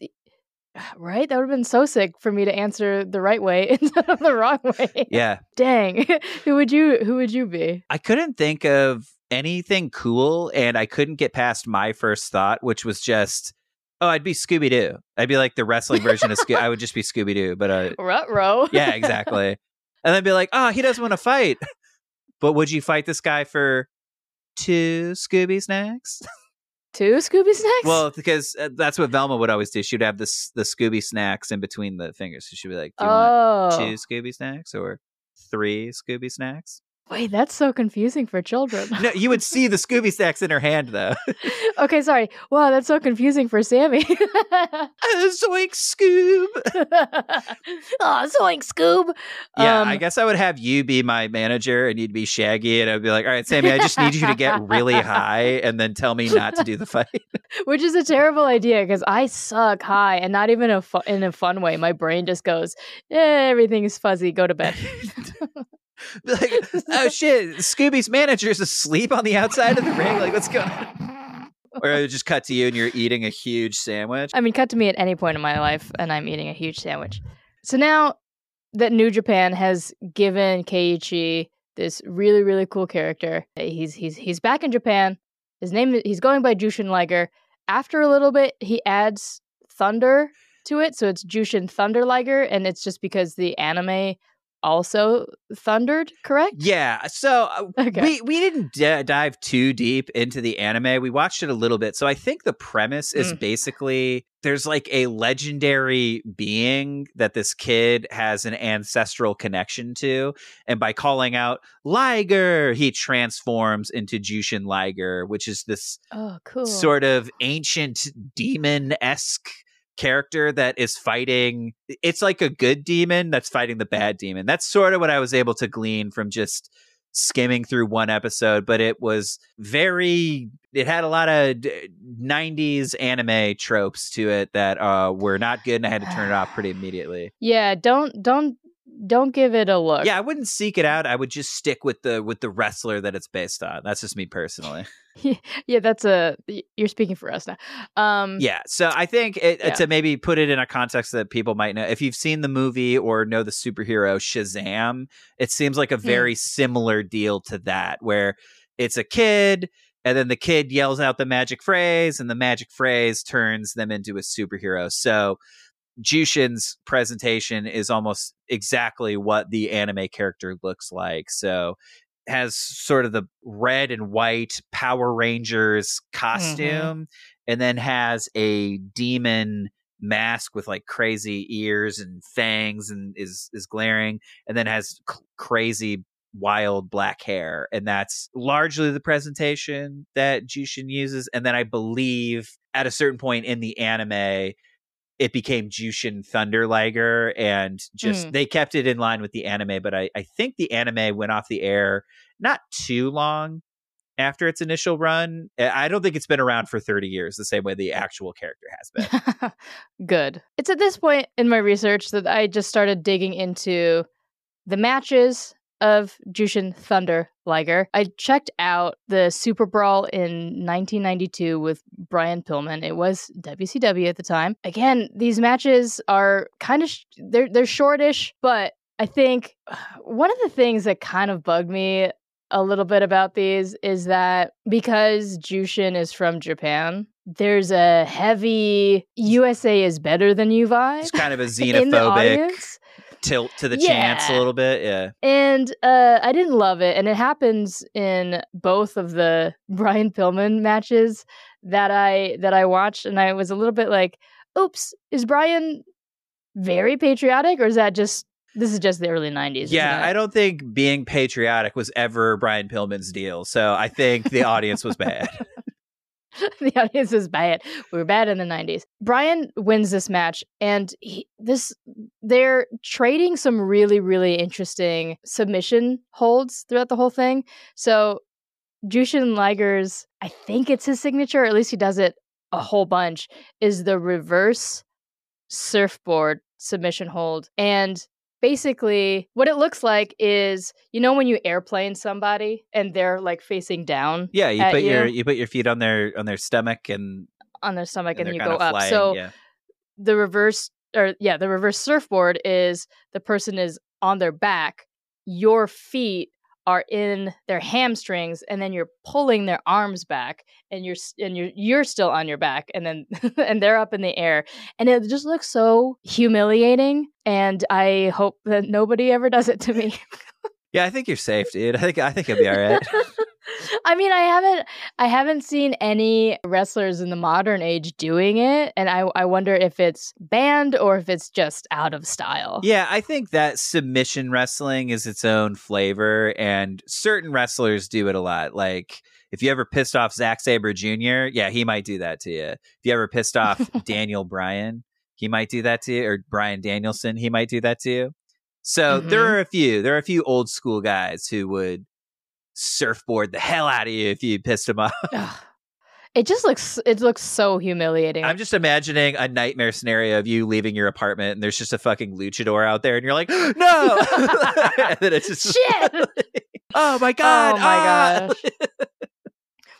right. That would have been so sick for me to answer the right way instead of the wrong way. Yeah. Dang. who would you? Who would you be? I couldn't think of anything cool, and I couldn't get past my first thought, which was just Oh, I'd be Scooby Doo. I'd be like the wrestling version of Scooby. I would just be Scooby Doo, but uh, Rut-row. yeah, exactly. and then be like, oh, he doesn't want to fight. But would you fight this guy for two Scooby snacks? Two Scooby snacks? well, because uh, that's what Velma would always do. She'd have this the Scooby snacks in between the fingers. So she'd be like, do you want oh. two Scooby snacks or three Scooby snacks? Wait, that's so confusing for children. No, you would see the Scooby snacks in her hand though. okay, sorry. Wow, that's so confusing for Samee. Uh, Zoink Scoob. oh, zoink, Scoob. Yeah, Um, I guess I would have you be my manager and you'd be Shaggy, and I'd be like, all right, Samee, I just need you to get really high and then tell me not to do the fight. Which is a terrible idea because I suck high and not even a fu- in a fun way. My brain just goes, eh, everything is fuzzy. Go to bed. Like, oh shit, Scooby's manager's asleep on the outside of the ring. Like, what's going on? Or it just cut to you and you're eating a huge sandwich. I mean, cut to me at any point in my life and I'm eating a huge sandwich. So now that New Japan has given Keiichi this really, really cool character, he's he's he's back in Japan. His name he's going by Jushin Liger. After a little bit, he adds Thunder to it, so it's Jushin Thunder Liger, and it's just because the anime also thundered, correct? Yeah, so uh, Okay. we we didn't d- dive too deep into the anime. We watched it a little bit. So I think the premise is Mm. basically there's like a legendary being that this kid has an ancestral connection to, and by calling out Liger, he transforms into Jushin Liger, which is this Oh, cool. sort of ancient demon esque character that is fighting. It's like a good demon that's fighting the bad demon. That's sort of what I was able to glean from just skimming through one episode, but it was very. It had a lot of 90s anime tropes to it that uh, were not good, and I had to turn it off pretty immediately. yeah, don't don't don't give it a look. Yeah, I wouldn't seek it out. I would just stick with the with the wrestler that it's based on. That's just me personally. yeah, that's a you're speaking for us now. Um Yeah, so I think it, Yeah. to maybe put it in a context that people might know, if you've seen the movie or know the superhero Shazam, it seems like a very similar deal to that, where it's a kid, and then the kid yells out the magic phrase, and the magic phrase turns them into a superhero. So Jushin's presentation is almost exactly what the anime character looks like. So has sort of the red and white Power Rangers mm-hmm. costume and then has a demon mask with like crazy ears and fangs and is is glaring and then has c- crazy wild black hair and that's largely the presentation that Jushin uses and then I believe at a certain point in the anime it became Jushin Thunder Liger and just Mm. they kept it in line with the anime but I I think the anime went off the air not too long after its initial run. I I don't think it's been around for 30 years the same way the actual character has been. Good. It's at this point in my research that I just started digging into the matches of Jushin Thunder Liger. I checked out the Super Brawl in 1992 with Brian Pillman. It was WCW at the time. Again, these matches are kind of sh- they're they're shortish, but I think one of the things that kind of bugged me a little bit about these is that because Jushin is from Japan, there's a heavy USA is better than you vibe It's kind of a xenophobic. Tilt to the chance a little bit. Yeah. And uh, I didn't love it. And it happens in both of the Brian Pillman matches that I that I watched. And I was a little bit like, oops, is Brian very patriotic or is that just this is just the early 90s? Yeah, I don't think being patriotic was ever Brian Pillman's deal. So I think the audience was bad. the audience is bad. We were bad in the 90s. Brian wins this match and he, this they're trading some really really interesting submission holds throughout the whole thing. So Jushin Liger's I think it's his signature, or at least he does it a whole bunch is the reverse surfboard submission hold and basically what it looks like is you know when you airplane somebody and they're like facing down Yeah, you put your you. you put your feet on their on their stomach and, on their stomach and and, you go up. flying, so yeah. the reverse or yeah, the reverse surfboard is the person is on their back, your feet are in their hamstrings and then you're pulling their arms back and you're and you're you're still on your back and then and they're up in the air and it just looks so humiliating and I hope that nobody ever does it to me. Yeah, I think you're safe, dude. I think I think it'll be all right. I mean, I haven't I haven't seen any wrestlers in the modern age doing it, and I I wonder if it's banned or if it's just out of style. Yeah, I think that submission wrestling is its own flavor, and certain wrestlers do it a lot. Like if you ever pissed off Zack Sabre Jr., yeah, he might do that to you. If you ever pissed off Daniel Bryan, he might do that to you, or Bryan Danielson, he might do that to you. So Mhm. there are a few. There are a few old school guys who would surfboard the hell out of you if you pissed him off. It just looks it looks so humiliating. I'm just imagining a nightmare scenario of you leaving your apartment and there's just a fucking luchador out there and you're like, no. and then it's just Shit. oh my god. oh my ah!" gosh.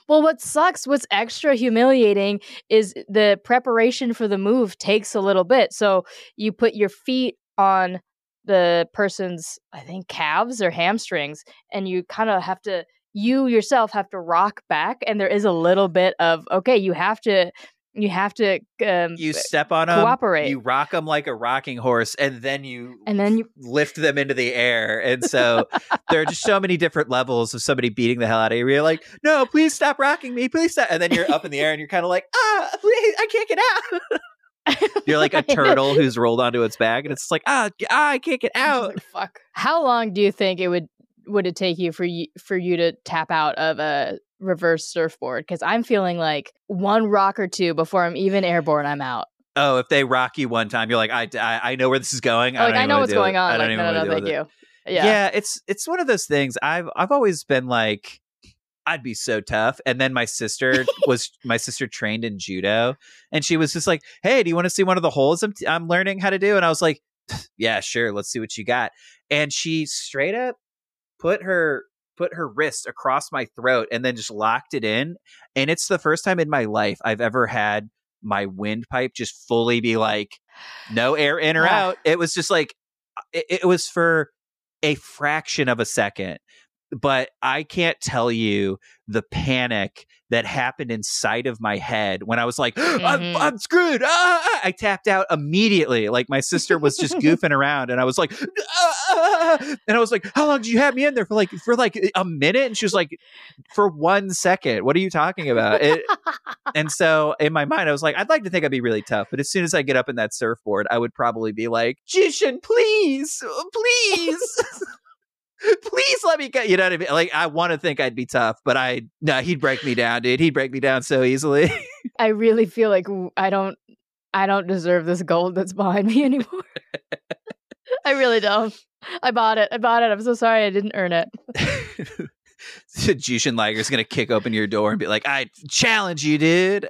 well, what sucks, what's extra humiliating is the preparation for the move takes a little bit. So you put your feet on the person's, I think, calves or hamstrings, and you kind of have to, you yourself have to rock back. And there is a little bit of, okay, you have to, you have to, um, You step on them, Cooperate. you rock them like a rocking horse, and then you and then you, lift them into the air. And so there are just so many different levels of somebody beating the hell out of you. You're like, no, please stop rocking me, please stop. And then you're up in the air and you're kind of like, ah, please, I can't get out. You're like a turtle who's rolled onto its back, and it's like, ah, ah I can't get out. Like, fuck. How long do you think it would would it take you for you for you to tap out of a reverse surfboard? Because I'm feeling like one rock or two before I'm even airborne, I'm out. Oh, if they rock you one time, you're like, I, I, I know where this is going. I like I know what's going on. I on. don't Like even no, no, no, thank it. you. Yeah. it's it's one of those things. I've I've always been like, I'd be so tough. And then my sister was my sister trained in judo, and she was just like, Hey, do you want to see one of the holes I'm I'm learning how to do? And I was like, Yeah, sure. Let's see what you got. And she straight up put her put her wrist across my throat and then just locked it in. And it's the first time in my life I've ever had my windpipe just fully be like, no air in or Ah. out. It was just like, it, it was for a fraction of a second. But I can't tell you the panic that happened inside of my head when I was like, I'm, Mhm. I'm screwed. Ah. I tapped out immediately. Like my sister was just goofing around and I was like, "Ah, ah," and I was like, how long did you have me in there for like, for like a minute? And she was like, for one second. What are you talking about? It, and so in my mind, I was like, I'd like to think I'd be really tough, but as soon as I get up in that surfboard, I would probably be like, Jushin, please, please. Please let me go. You know what I mean? Like, I want to think I'd be tough, but I, no, he'd break me down, dude. He'd break me down so easily. I really feel like I don't I don't deserve this gold that's behind me anymore. I really don't. I bought it. I bought it. I'm so sorry I didn't earn it. Jushin Liger's going to kick open your door and be like, I challenge you, dude.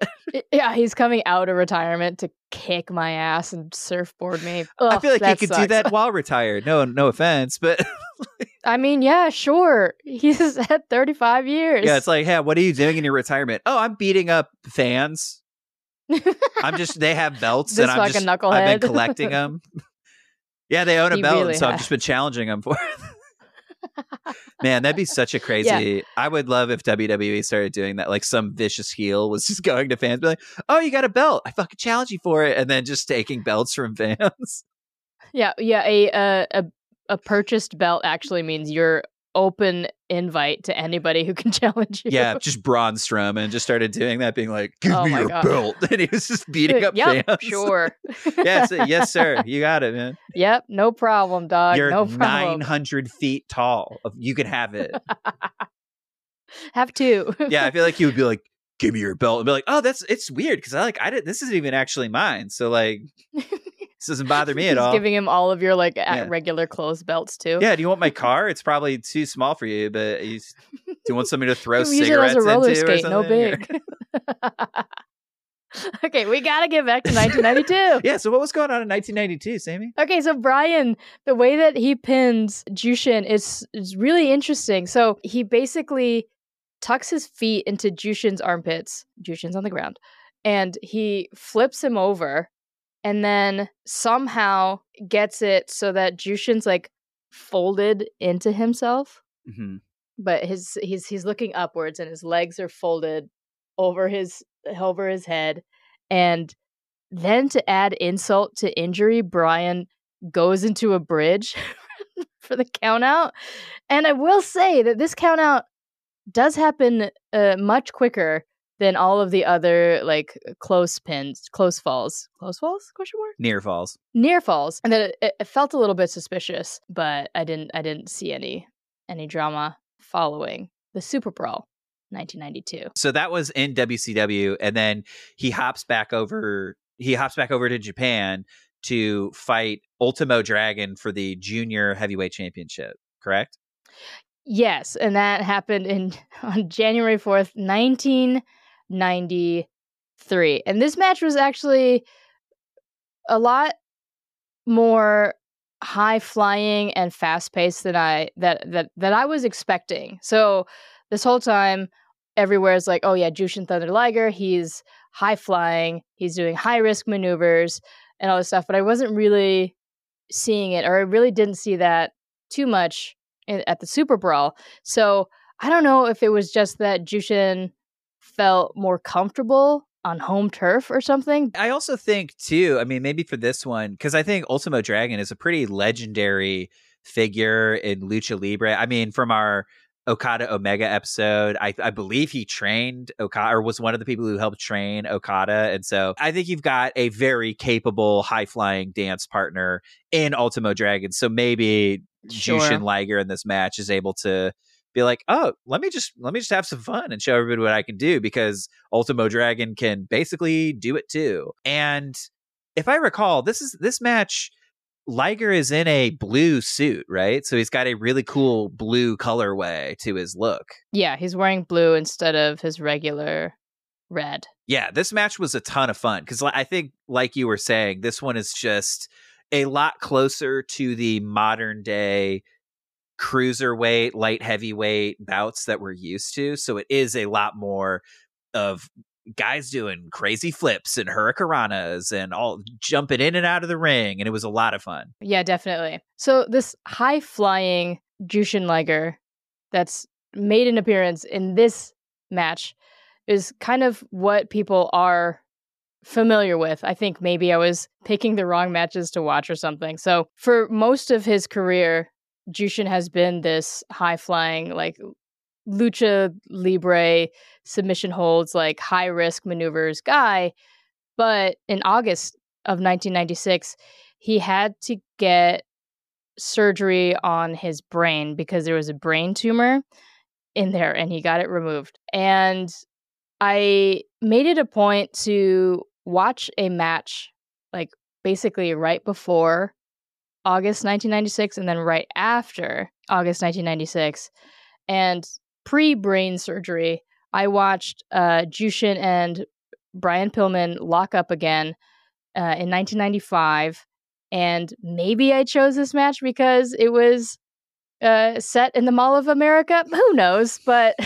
Yeah, he's coming out of retirement to kick my ass and surfboard me. I feel like he could do that while retired. No, no offense, but I mean, yeah, sure. He's at 35 years. yeah, it's like, hey, what are you doing in your retirement? Oh, I'm beating up fans. I'm just they have belts This and I'm just I've been collecting them. yeah, they own a He belt, really so I've just been challenging them for. it. Man, that'd be such a crazy. I would love if WWE started doing that. Like some vicious heel was just going to fans, be like, "Oh, you got a belt? I fucking challenge you for it," and then just taking belts from fans. yeah, yeah. A, uh, a a purchased belt actually means you're open invite to anybody who can challenge you. yeah, just Braun and just started doing that, being like, "Give Oh me your God. belt," and he was just beating up yep, fans. sure. yes, yes, sir. You got it, man. Yep, no problem, dog. You're no problem. 900 feet tall. You can have it. Have two. yeah, I feel like he would be like, "Give me your belt," and be like, "Oh, that's it's weird because I like I didn't. this isn't even actually mine, so like doesn't bother me at all." Giving him all of your like Yeah. regular clothes belts too. yeah, do you want my car? It's probably too small for you, but you, do you want something to throw cigarettes as a roller into skate, no big. okay, we gotta get back to 1992. yeah. So what was going on in 1992, Samee? Okay, so Brian, the way that he pins Jushin is is really interesting. So he basically tucks his feet into Jushin's armpits. Jushin's on the ground, and he flips him over, and then somehow gets it so that Jushin's like folded into himself. hmm but his he's he's looking upwards and his legs are folded over his over his head and then to add insult to injury Brian goes into a bridge for the count out and I will say that this count out does happen uh, much quicker than all of the other like close pins, close falls, close falls? Question mark. Near falls. Near falls, and that it, it felt a little bit suspicious, but I didn't. I didn't see any any drama following the Super Brawl. 1992. So that was in WCW, and then he hops back over. He hops back over to Japan to fight Ultimo Dragon for the Junior Heavyweight Championship. Correct? Yes, and that happened in on January 4th, 1993. And this match was actually a lot more high flying and fast paced than I that that that I was expecting. So this whole time everywhere is like, oh yeah, Jushin Thunder Liger, he's high flying, he's doing high risk maneuvers and all this stuff, but I wasn't really seeing it or I really didn't see that too much at the Super Brawl. So I don't know if it was just that Jushin felt more comfortable on home turf or something. I also think too, I mean, maybe for this one, because I think Ultimo Dragon is a pretty legendary figure in Lucha Libre. I mean, from our Okada Omega episode. I, I, believe he trained Okada or was one of the people who helped train Okada. And so I think you've got a very capable, high flying dance partner in Ultimo Dragon. So maybe sure. Jushin Liger in this match is able to be like, oh, let me just let me just have some fun and show everybody what I can do because Ultimo Dragon can basically do it too. And if I recall, this is this match. Liger is in a blue suit, right? So he's got a really cool blue colorway to his look. Yeah, he's wearing blue instead of his regular red. Yeah, this match was a ton of fun because I think, like you were saying, this one is just a lot closer to the modern day cruiserweight, light heavyweight bouts that we're used to. So it is a lot more of guys doing crazy flips and hurricanranas and all jumping in and out of the ring. And it was a lot of fun. Yeah, definitely. So this high flying Jushin Liger that's made an appearance in this match is kind of what people are familiar with. I think maybe I was picking the wrong matches to watch or something. So for most of his career, Jushin has been this high flying, like lucha libre submission holds, like high risk maneuvers guy. But in August of 1996, he had to get surgery on his brain because there was a brain tumor in there and he got it removed. And I made it a point to watch a match like basically right before August 1996 and then right after August 1996. And pre brain surgery, I watched uh, Jushin and Brian Pillman lock up again uh, in 1995. And maybe I chose this match because it was uh, set in the Mall of America. Who knows? But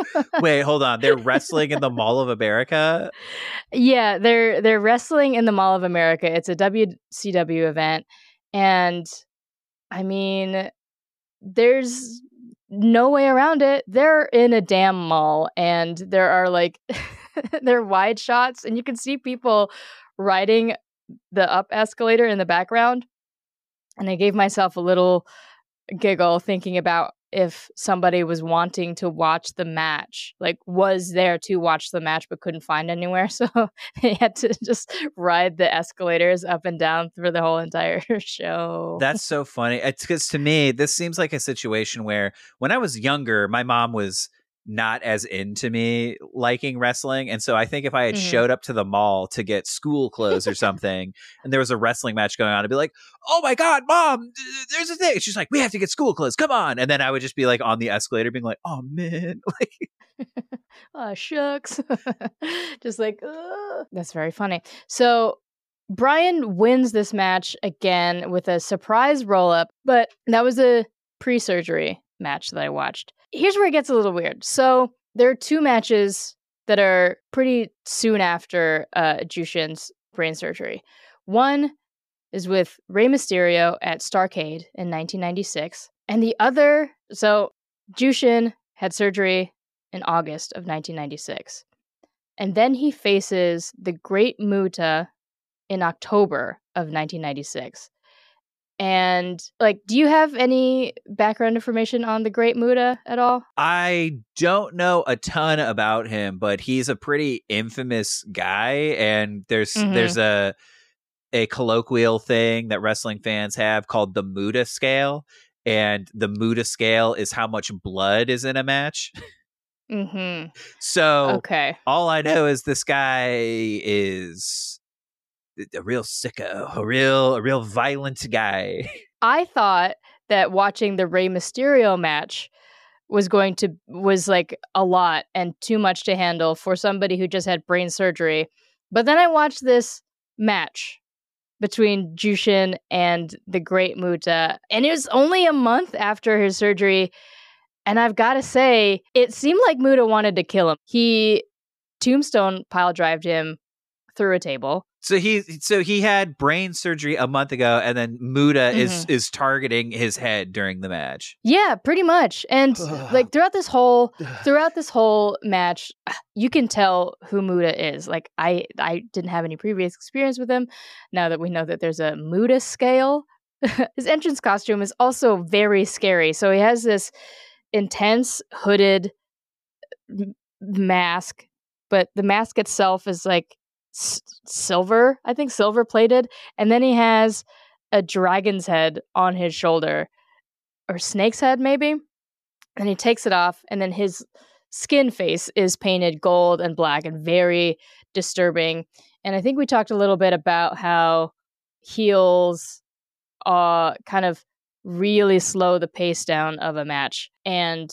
wait, hold on. They're wrestling in the Mall of America. Yeah, they're they're wrestling in the Mall of America. It's a WCW event, and I mean, there's no way around it. They're in a damn mall, and there are like they're wide shots, and you can see people riding the up escalator in the background. And I gave myself a little giggle thinking about if somebody was wanting to watch the match, like was there to watch the match but couldn't find anywhere. So they had to just ride the escalators up and down through the whole entire show. That's so funny. It's because to me, this seems like a situation where when I was younger, my mom was not as into me liking wrestling. And so I think if I had mm-hmm. showed up to the mall to get school clothes or something and there was a wrestling match going on, I'd be like, oh my God, mom, there's a thing. She's like, we have to get school clothes. Come on. And then I would just be like on the escalator being like, oh man. Like, oh, shucks. just like, Ugh. that's very funny. So Brian wins this match again with a surprise roll up, but that was a pre surgery match that I watched here's where it gets a little weird. So there are two matches that are pretty soon after uh, Jushin's brain surgery. One is with Rey Mysterio at Starcade in 1996, and the other, so Jushin had surgery in August of 1996. And then he faces the Great Muta in October of 1996. And like, do you have any background information on the Great Muta at all? I don't know a ton about him, but he's a pretty infamous guy, and there's mm-hmm. there's a a colloquial thing that wrestling fans have called the Muta scale, and the Muta scale is how much blood is in a match. Mm-hmm. So okay, all I know is this guy is a real sicko, uh, a real a real violent guy. I thought that watching the Rey Mysterio match was going to was like a lot and too much to handle for somebody who just had brain surgery. But then I watched this match between Jushin and the Great Muta, and it was only a month after his surgery. And I've got to say, it seemed like Muta wanted to kill him. He tombstone pile drived him through a table. So he so he had brain surgery a month ago, and then Muta mm-hmm. is is targeting his head during the match. Yeah, pretty much. And like throughout this whole throughout this whole match, you can tell who Muta is. Like I I didn't have any previous experience with him. Now that we know that there's a Muta scale, his entrance costume is also very scary. So he has this intense hooded mask, but the mask itself is like s- silver, I think silver plated, and then he has a dragon's head on his shoulder or snake's head maybe. And he takes it off and then his skin face is painted gold and black and very disturbing. And I think we talked a little bit about how heels uh kind of really slow the pace down of a match. And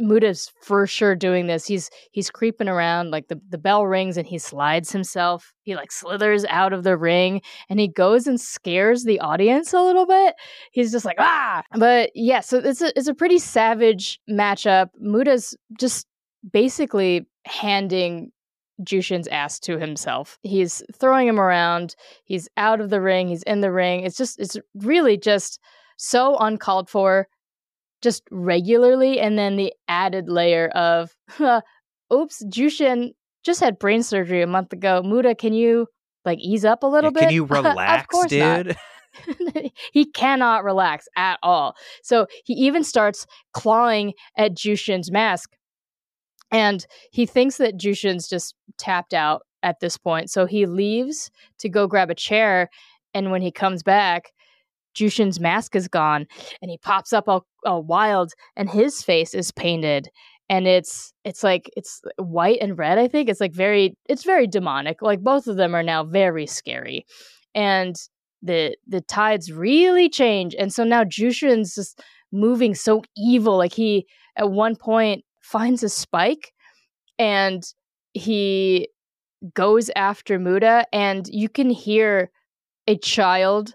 Muta's for sure doing this. He's he's creeping around like the, the bell rings and he slides himself. He like slithers out of the ring and he goes and scares the audience a little bit. He's just like ah. But yeah, so it's a it's a pretty savage matchup. Muta's just basically handing Jushin's ass to himself. He's throwing him around. He's out of the ring. He's in the ring. It's just it's really just so uncalled for just regularly and then the added layer of oops jushin just had brain surgery a month ago. Muta can you like ease up a little yeah, bit? can you relax dude? He cannot relax at all. So he even starts clawing at jushin's mask and he thinks that jushin's just tapped out at this point. So he leaves to go grab a chair and when he comes back Jushin's mask is gone and he pops up all, all wild and his face is painted and it's it's like it's white and red i think. It's like very it's very demonic. Like both of them are now very scary and the the tides really change and so now jushin's just moving so evil. Like he at one point finds a spike and he goes after Muta and you can hear a child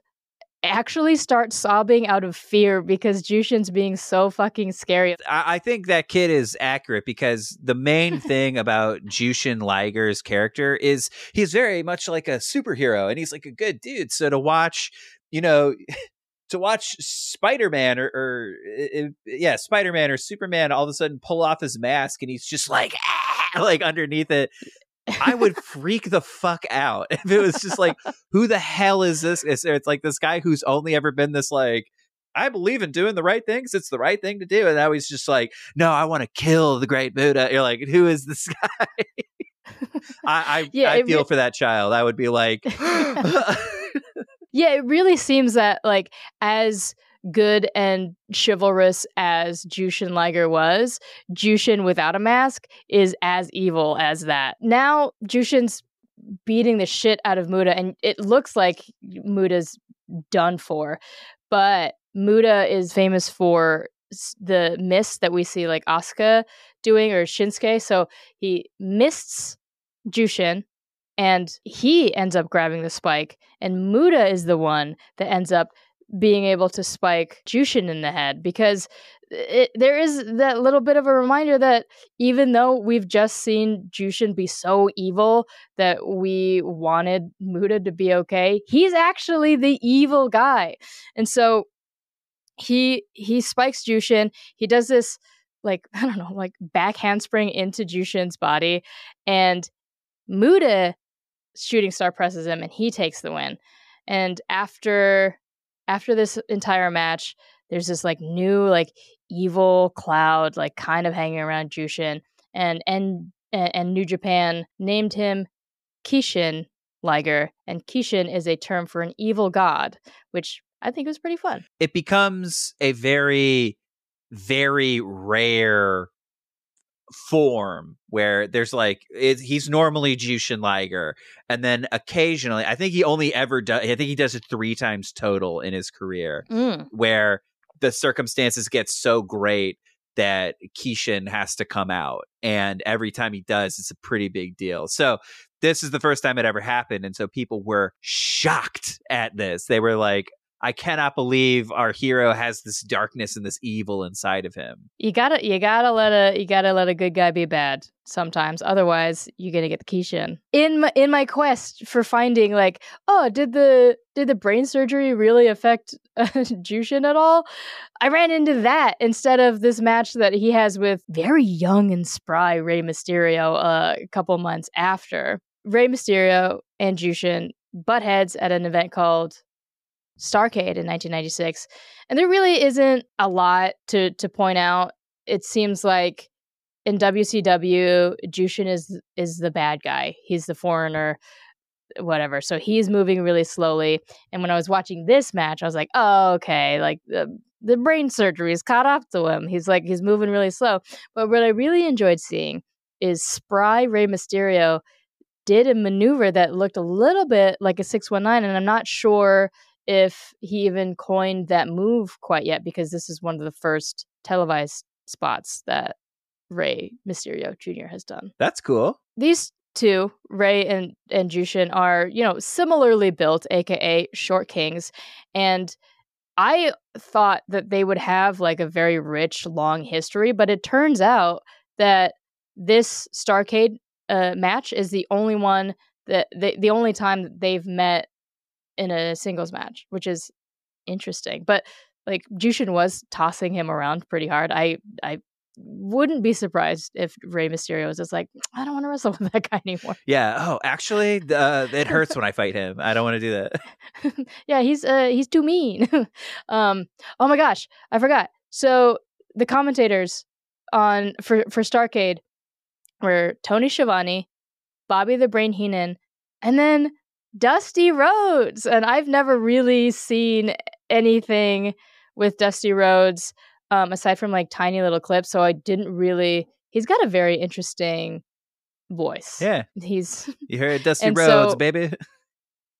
actually start sobbing out of fear because Jushin's being so fucking scary. I, I think that kid is accurate because the main thing about Jushin Liger's character is he's very much like a superhero and he's like a good dude. So to watch, you know, to watch Spider-Man or, or yeah, Spider-Man or Superman all of a sudden pull off his mask and he's just like ah, like underneath it I would freak the fuck out if it was just like, who the hell is this? It's, it's like this guy who's only ever been this like, I believe in doing the right things. It's the right thing to do. And now he's just like, no, I want to kill the great Muta. You're like, who is this guy? I I, yeah, I feel for that child. I would be like, yeah, it really seems that like as good and chivalrous as Jushin Liger was, Jushin without a mask is as evil as that. Now Jushin's beating the shit out of Muta, and it looks like Muta's done for. But Muta is famous for the mist that we see like Asuka doing or Shinsuke. So he mists Jushin and he ends up grabbing the spike and Muta is the one that ends up being able to spike Jushin in the head because it, there is that little bit of a reminder that even though we've just seen Jushin be so evil that we wanted Muta to be okay, he's actually the evil guy. And so he he spikes Jushin. He does this like I don't know, like back handspring into Jushin's body, and Muta shooting star presses him, and he takes the win. And after after this entire match, there's this like new like evil cloud like kind of hanging around Jushin, and and and New Japan named him Kishin Liger, and Kishin is a term for an evil god, which I think was pretty fun. It becomes a very, very rare form where there's like it, he's normally Jushin Liger, and then occasionally I think he only ever does. I think he does it three times total in his career, mm. where the circumstances get so great that Kishin has to come out. And every time he does, it's a pretty big deal. So this is the first time it ever happened. And so people were shocked at this. They were like, I cannot believe our hero has this darkness and this evil inside of him. You gotta, you gotta let a, you gotta let a good guy be bad sometimes. Otherwise, you're gonna get the Kishin. In my, in my quest for finding, like, oh, did the, did the brain surgery really affect uh, Jushin at all? I ran into that instead of this match that he has with very young and spry Rey Mysterio uh, a couple months after. Rey Mysterio and Jushin butt heads at an event called Starcade in 1996. And there really isn't a lot to to point out. It seems like in WCW, Jushin is is the bad guy. He's the foreigner, whatever. So he's moving really slowly. And when I was watching this match, I was like, oh, okay, like the the brain surgery is caught up to him. He's like he's moving really slow. But what I really enjoyed seeing is spry Rey Mysterio did a maneuver that looked a little bit like a 619 and I'm not sure if he even coined that move quite yet because this is one of the first televised spots that Rey Mysterio Jr. has done. That's cool. These two, Rey and, and Jushin, are, you know, similarly built, aka short kings. And I thought that they would have like a very rich, long history, but it turns out that this Starcade uh, match is the only one that they, the only time that they've met in a singles match, which is interesting. But like Jushin was tossing him around pretty hard. I I wouldn't be surprised if Rey Mysterio was just like, I don't want to wrestle with that guy anymore. Yeah. Oh, actually, uh, it hurts when I fight him. I don't want to do that. yeah, he's uh, he's too mean. um. Oh my gosh, I forgot. So the commentators on for for Starcade were Tony Schiavone, Bobby the Brain Heenan, and then Dusty Rhodes. And I've never really seen anything with Dusty Rhodes um, aside from like tiny little clips. So I didn't really. He's got a very interesting voice. Yeah. He's. You heard Dusty Rhodes, so, baby.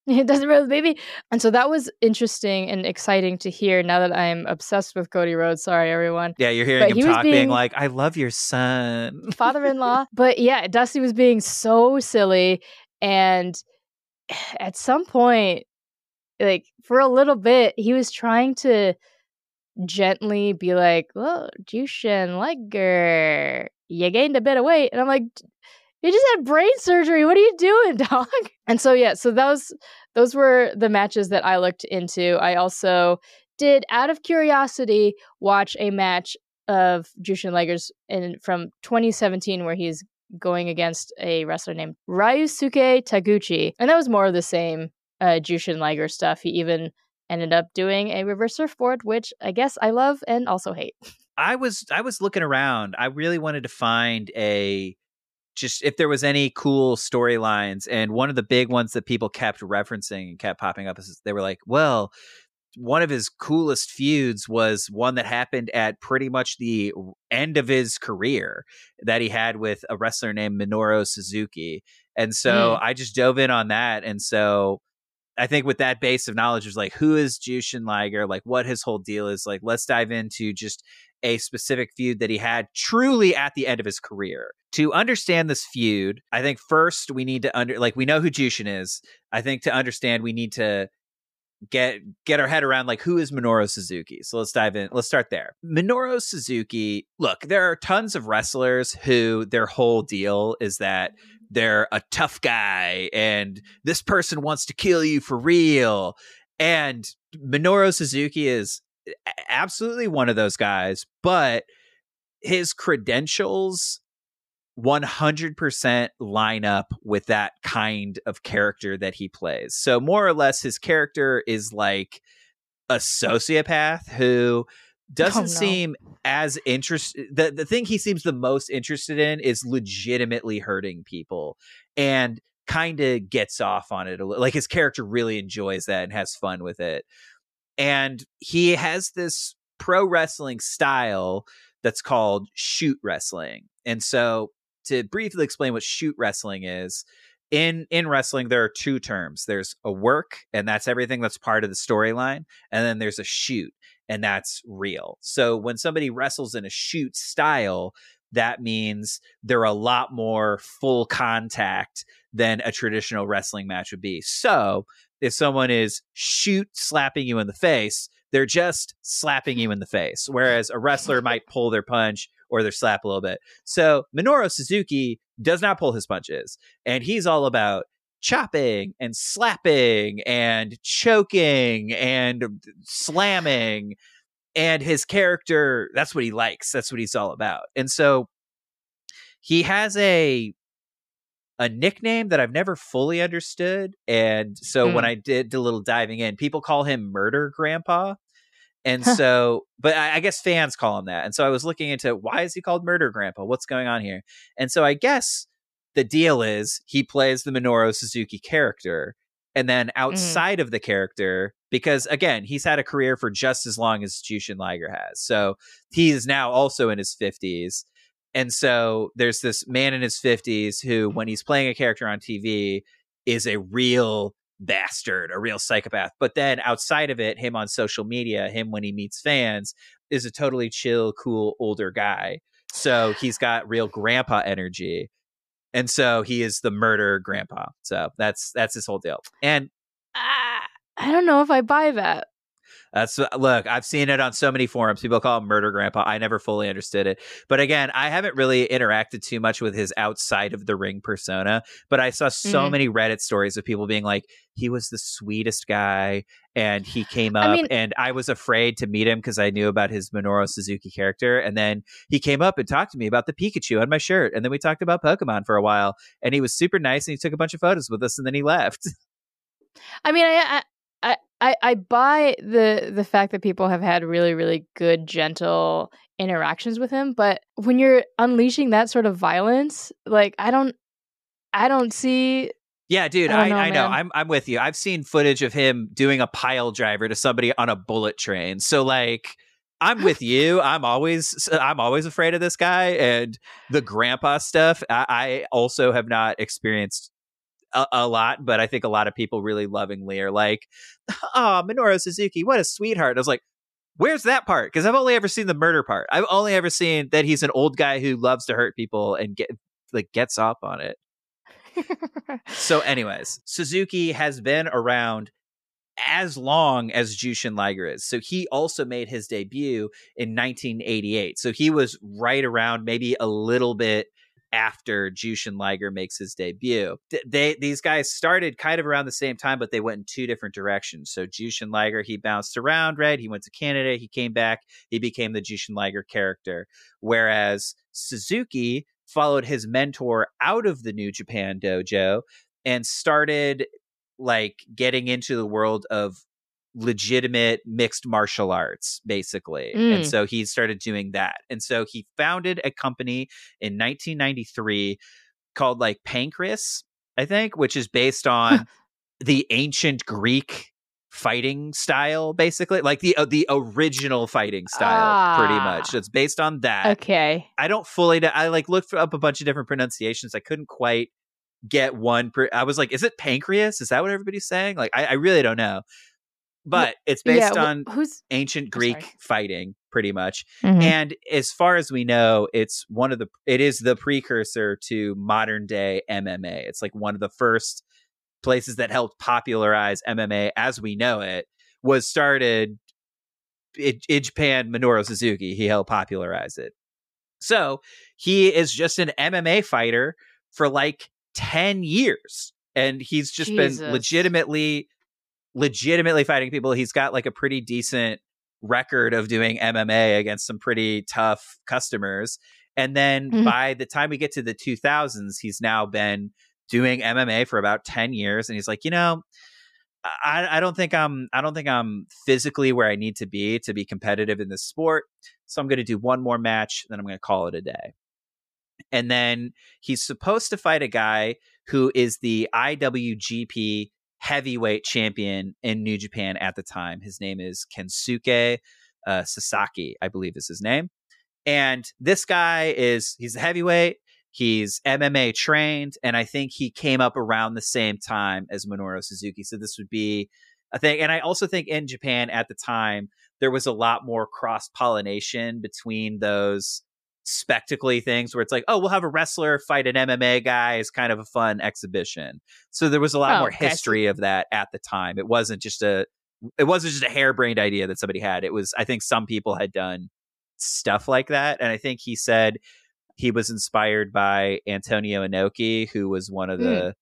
Dusty Rhodes, baby. And so that was interesting and exciting to hear now that I'm obsessed with Cody Rhodes. Sorry, everyone. Yeah, you're hearing but him talk being, being like, I love your son. Father in law. but yeah, Dusty was being so silly. And at some point, like for a little bit, he was trying to gently be like, "Oh, Jushin Liger, you gained a bit of weight," and I'm like, "You just had brain surgery. What are you doing, dog?" And so yeah, so those those were the matches that I looked into. I also did, out of curiosity, watch a match of Jushin Liger's in from 2017 where he's going against a wrestler named Ryusuke Taguchi. And that was more of the same uh, Jushin Liger stuff. He even ended up doing a reverse surfboard, which I guess I love and also hate. I was I was looking around. I really wanted to find a just if there was any cool storylines and one of the big ones that people kept referencing and kept popping up is they were like, well, one of his coolest feuds was one that happened at pretty much the end of his career that he had with a wrestler named Minoru Suzuki. And so mm. I just dove in on that. And so I think with that base of knowledge was like, who is Jushin Liger? Like what his whole deal is. Like, let's dive into just a specific feud that he had truly at the end of his career. To understand this feud, I think first we need to under like we know who Jushin is. I think to understand we need to get get our head around like who is Minoru Suzuki. So let's dive in. Let's start there. Minoru Suzuki, look, there are tons of wrestlers who their whole deal is that they're a tough guy and this person wants to kill you for real. And Minoru Suzuki is absolutely one of those guys, but his credentials 100% line up with that kind of character that he plays. So, more or less, his character is like a sociopath who oh, doesn't Oh, no. seem as interested. The, the thing he seems the most interested in is legitimately hurting people and kind of gets off on it. Like his character really enjoys that and has fun with it. And he has this pro wrestling style that's called shoot wrestling. And so to briefly explain what shoot wrestling is, in in wrestling there are two terms. There's a work and that's everything that's part of the storyline, and then there's a shoot and that's real. So when somebody wrestles in a shoot style, that means they're a lot more full contact than a traditional wrestling match would be. So if someone is shoot slapping you in the face, they're just slapping you in the face. Whereas a wrestler might pull their punch or their slap a little bit. So Minoru Suzuki does not pull his punches, and he's all about chopping and slapping and choking and slamming. And his character, that's what he likes. That's what he's all about. And so he has a a nickname that I've never fully understood. And so when Mm. I did a little diving in, people call him Murder Grandpa. And so, but I, I guess fans call him that. And so I was looking into why is he called Murder Grandpa? What's going on here? And so I guess the deal is he plays the Minoru Suzuki character. And then mm-hmm. outside of the character, because again, he's had a career for just as long as Jushin Liger has. So he is now also in his 50s. And so there's this man in his 50s who, when he's playing a character on TV, is a real bastard, a real psychopath. But then outside of it, him on social media, him when he meets fans, is a totally chill, cool, older guy. So he's got real grandpa energy. And so he is the murder grandpa. So that's that's his whole deal. And Ah, I don't know if I buy that. That's look, I've seen it on so many forums. People call him murder grandpa. I never fully understood it. But again, I haven't really interacted too much with his outside of the ring persona, but I saw so Mhm. many Reddit stories of people being like, he was the sweetest guy and he came up I mean- and I was afraid to meet him because I knew about his Minoru Suzuki character. And then he came up and talked to me about the Pikachu on my shirt. And then we talked about Pokemon for a while. And he was super nice and he took a bunch of photos with us and then he left. I mean, I, I, I, I buy the the fact that people have had really, really good, gentle interactions with him. But when you're unleashing that sort of violence, like I don't, I don't see. Yeah, dude, I I, I, know, know. I'm I'm with you. I've seen footage of him doing a pile driver to somebody on a bullet train. So like I'm with you. I'm always I'm always afraid of this guy and the grandpa stuff. I, I also have not experienced a, a lot, but I think a lot of people really lovingly are like, "Oh, Minoru Suzuki, what a sweetheart." I was like, "Where's that part?" Because I've only ever seen the murder part. I've only ever seen that he's an old guy who loves to hurt people and get like gets off on it. So, anyways, Suzuki has been around as long as Jushin Liger is. So he also made his debut in 1988. So he was right around maybe a little bit after Jushin Liger makes his debut. They these guys started kind of around the same time, but they went in two different directions. So Jushin Liger, he bounced around, right? He went to Canada, he came back, he became the Jushin Liger character. Whereas Suzuki followed his mentor out of the New Japan dojo and started like getting into the world of legitimate mixed martial arts basically and Mm. so he started doing that and so he founded a company in 1993 called like pancreas i think which is based on the ancient greek fighting style basically like the uh, the original fighting style pretty Ah. much it's based on that okay. I don't fully. I like looked up a bunch of different pronunciations. I couldn't quite get one. Per, I was like, "Is it pancreas? Is that what everybody's saying?" Like, I, I really don't know. But it's based yeah, on who's ancient Greek fighting, pretty much. Mhm. And as far as we know, it's one of the. It is the precursor to modern day MMA. It's like one of the first places that helped popularize MMA as we know it. Was started in, in Japan. Minoru Suzuki. He helped popularize it. So he is just an MMA fighter for like 10 years. And he's just Jesus. been legitimately, legitimately fighting people. He's got like a pretty decent record of doing MMA against some pretty tough customers. And then Mhm. by the time we get to the 2000s, he's now been doing MMA for about 10 years. And he's like, you know, I, I don't think I'm I don't think I'm physically where I need to be to be competitive in this sport. So I'm going to do one more match, then I'm going to call it a day. And then he's supposed to fight a guy who is the IWGP heavyweight champion in New Japan at the time. His name is Kensuke uh, Sasaki, I believe is his name. And this guy is he's a heavyweight. He's MMA trained, and I think he came up around the same time as Minoru Suzuki. So this would be a thing. And I also think in Japan at the time there was a lot more cross pollination between those spectacly things where it's like, oh, we'll have a wrestler fight an MMA guy is kind of a fun exhibition. So there was a lot Oh, more okay, history of that at the time. It wasn't just a it wasn't just a harebrained idea that somebody had. It was I think some people had done stuff like that. And I think he said he was inspired by Antonio Inoki, who was one of the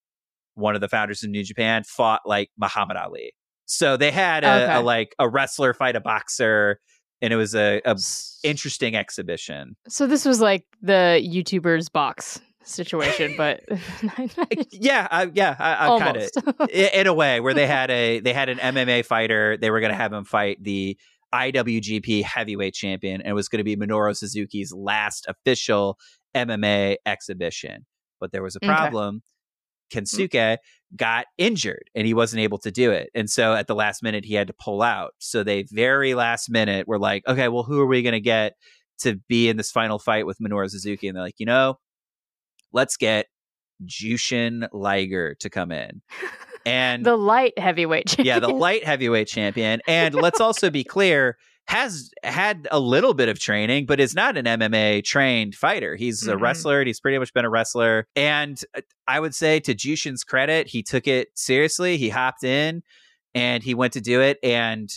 hmm. one of the founders of New Japan, fought like Muhammad Ali. So they had a, Okay. a like a wrestler fight a boxer, and it was a, a S- interesting exhibition. So this was like the YouTuber's box situation, but Yeah, I, yeah, I, I kind of in a way where they had a they had an MMA fighter. They were going to have him fight the IWGP Heavyweight Champion, and it was going to be Minoru Suzuki's last official MMA exhibition. But there was a Okay. Problem. Kensuke got injured and he wasn't able to do it. And so at the last minute, he had to pull out. So they very last minute were like, okay, well, who are we going to get to be in this final fight with Minoru Suzuki? And they're like, you know, let's get Jushin Liger to come in. And the light heavyweight champion. yeah, the light heavyweight champion. And let's also be clear, has had a little bit of training, but is not an MMA trained fighter. He's a Mhm. wrestler and he's pretty much been a wrestler. And uh, I would say to Jushin's credit, he took it seriously. He hopped in and he went to do it. And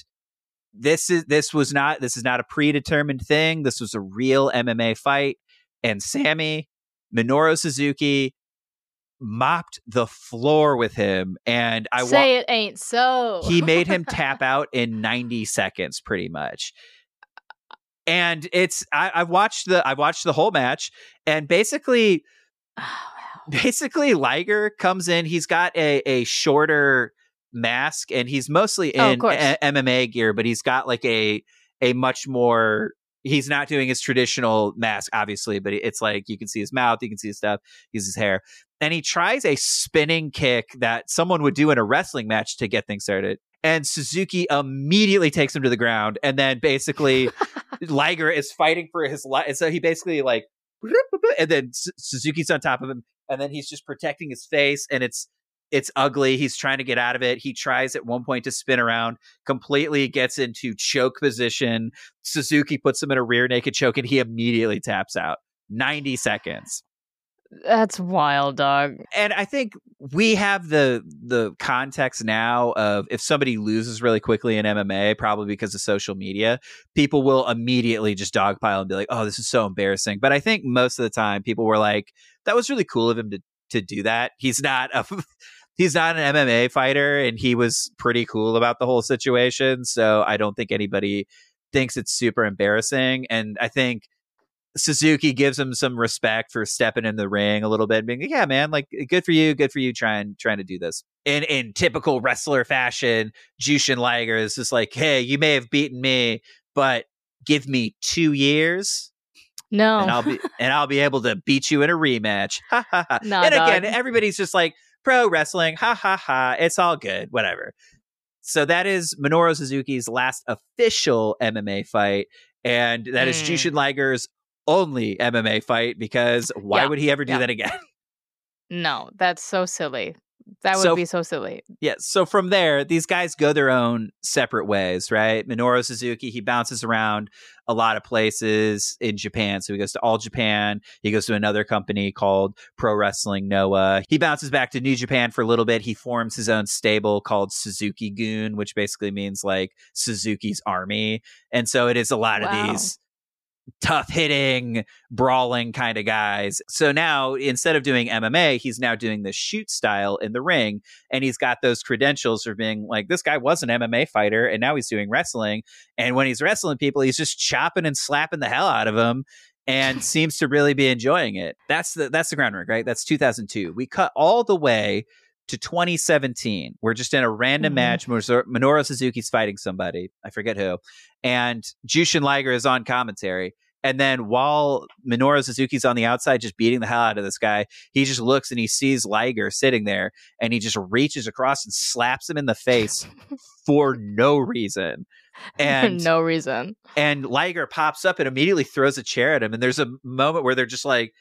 this is this was not this is not a predetermined thing. This was a real MMA fight. And Samee, Minoru Suzuki mopped the floor with him. And I wa- Say it ain't so. he made him tap out in 90 seconds pretty much and it's I, i've watched the i've watched the whole match and basically Oh, wow. basically liger comes in he's got a, a shorter mask and he's mostly Oh, in course. a- mma gear but he's got like a a much more he's not doing his traditional mask obviously but it's like you can see his mouth you can see his stuff he's his hair and he tries a spinning kick that someone would do in a wrestling match to get things started and suzuki immediately takes him to the ground and then basically liger is fighting for his life and so he basically like and then suzuki's on top of him and then he's just protecting his face and it's it's ugly he's trying to get out of it he tries at one point to spin around completely gets into choke position suzuki puts him in a rear naked choke and he immediately taps out 90 seconds That's wild, dog. and I think we have the the context now of if somebody loses really quickly in MMA, probably because of social media, people will immediately just dogpile and be like, "Oh, this is so embarrassing." But I think most of the time, people were like, "That was really cool of him to to do that." He's not a he's not an MMA fighter, and he was pretty cool about the whole situation. So I don't think anybody thinks it's super embarrassing. And I think Suzuki gives him some respect for stepping in the ring a little bit, being like, "Yeah, man, like good for you, good for you trying trying to do this." In in typical wrestler fashion, Jushin Liger is just like, "Hey, you may have beaten me, but give me two years, No. and I'll be and I'll be able to beat you in a rematch." Nah, and again, dog. everybody's just like pro wrestling, ha ha ha! It's all good, whatever. So that is Minoru Suzuki's last official MMA fight, and that is Mm. Jushin Liger's only MMA fight because why Yeah, would he ever do yeah. that again? no, that's so silly. That would So- be so silly. yeah. So from there, these guys go their own separate ways, right? Minoru Suzuki, he bounces around a lot of places in Japan. So he goes to All Japan. He goes to another company called Pro Wrestling Noah. He bounces back to New Japan for a little bit. He forms his own stable called Suzuki-gun, which basically means like Suzuki's army. And so it is a lot Wow. of these tough hitting, brawling kind of guys. So now instead of doing MMA, he's now doing the shoot style in the ring. And he's got those credentials for being like, this guy was an MMA fighter and now he's doing wrestling. And when he's wrestling people, he's just chopping and slapping the hell out of them and seems to really be enjoying it. That's the that's the groundwork, right? That's 2002. We cut all the way to 2017. We're just in a random mm-hmm. match. Minoru Suzuki's fighting somebody. I forget who. And Jushin Liger is on commentary. And then while Minoru Suzuki's on the outside, just beating the hell out of this guy, he just looks and he sees Liger sitting there and he just reaches across and slaps him in the face for no reason. And no reason. And Liger pops up and immediately throws a chair at him. And there's a moment where they're just like,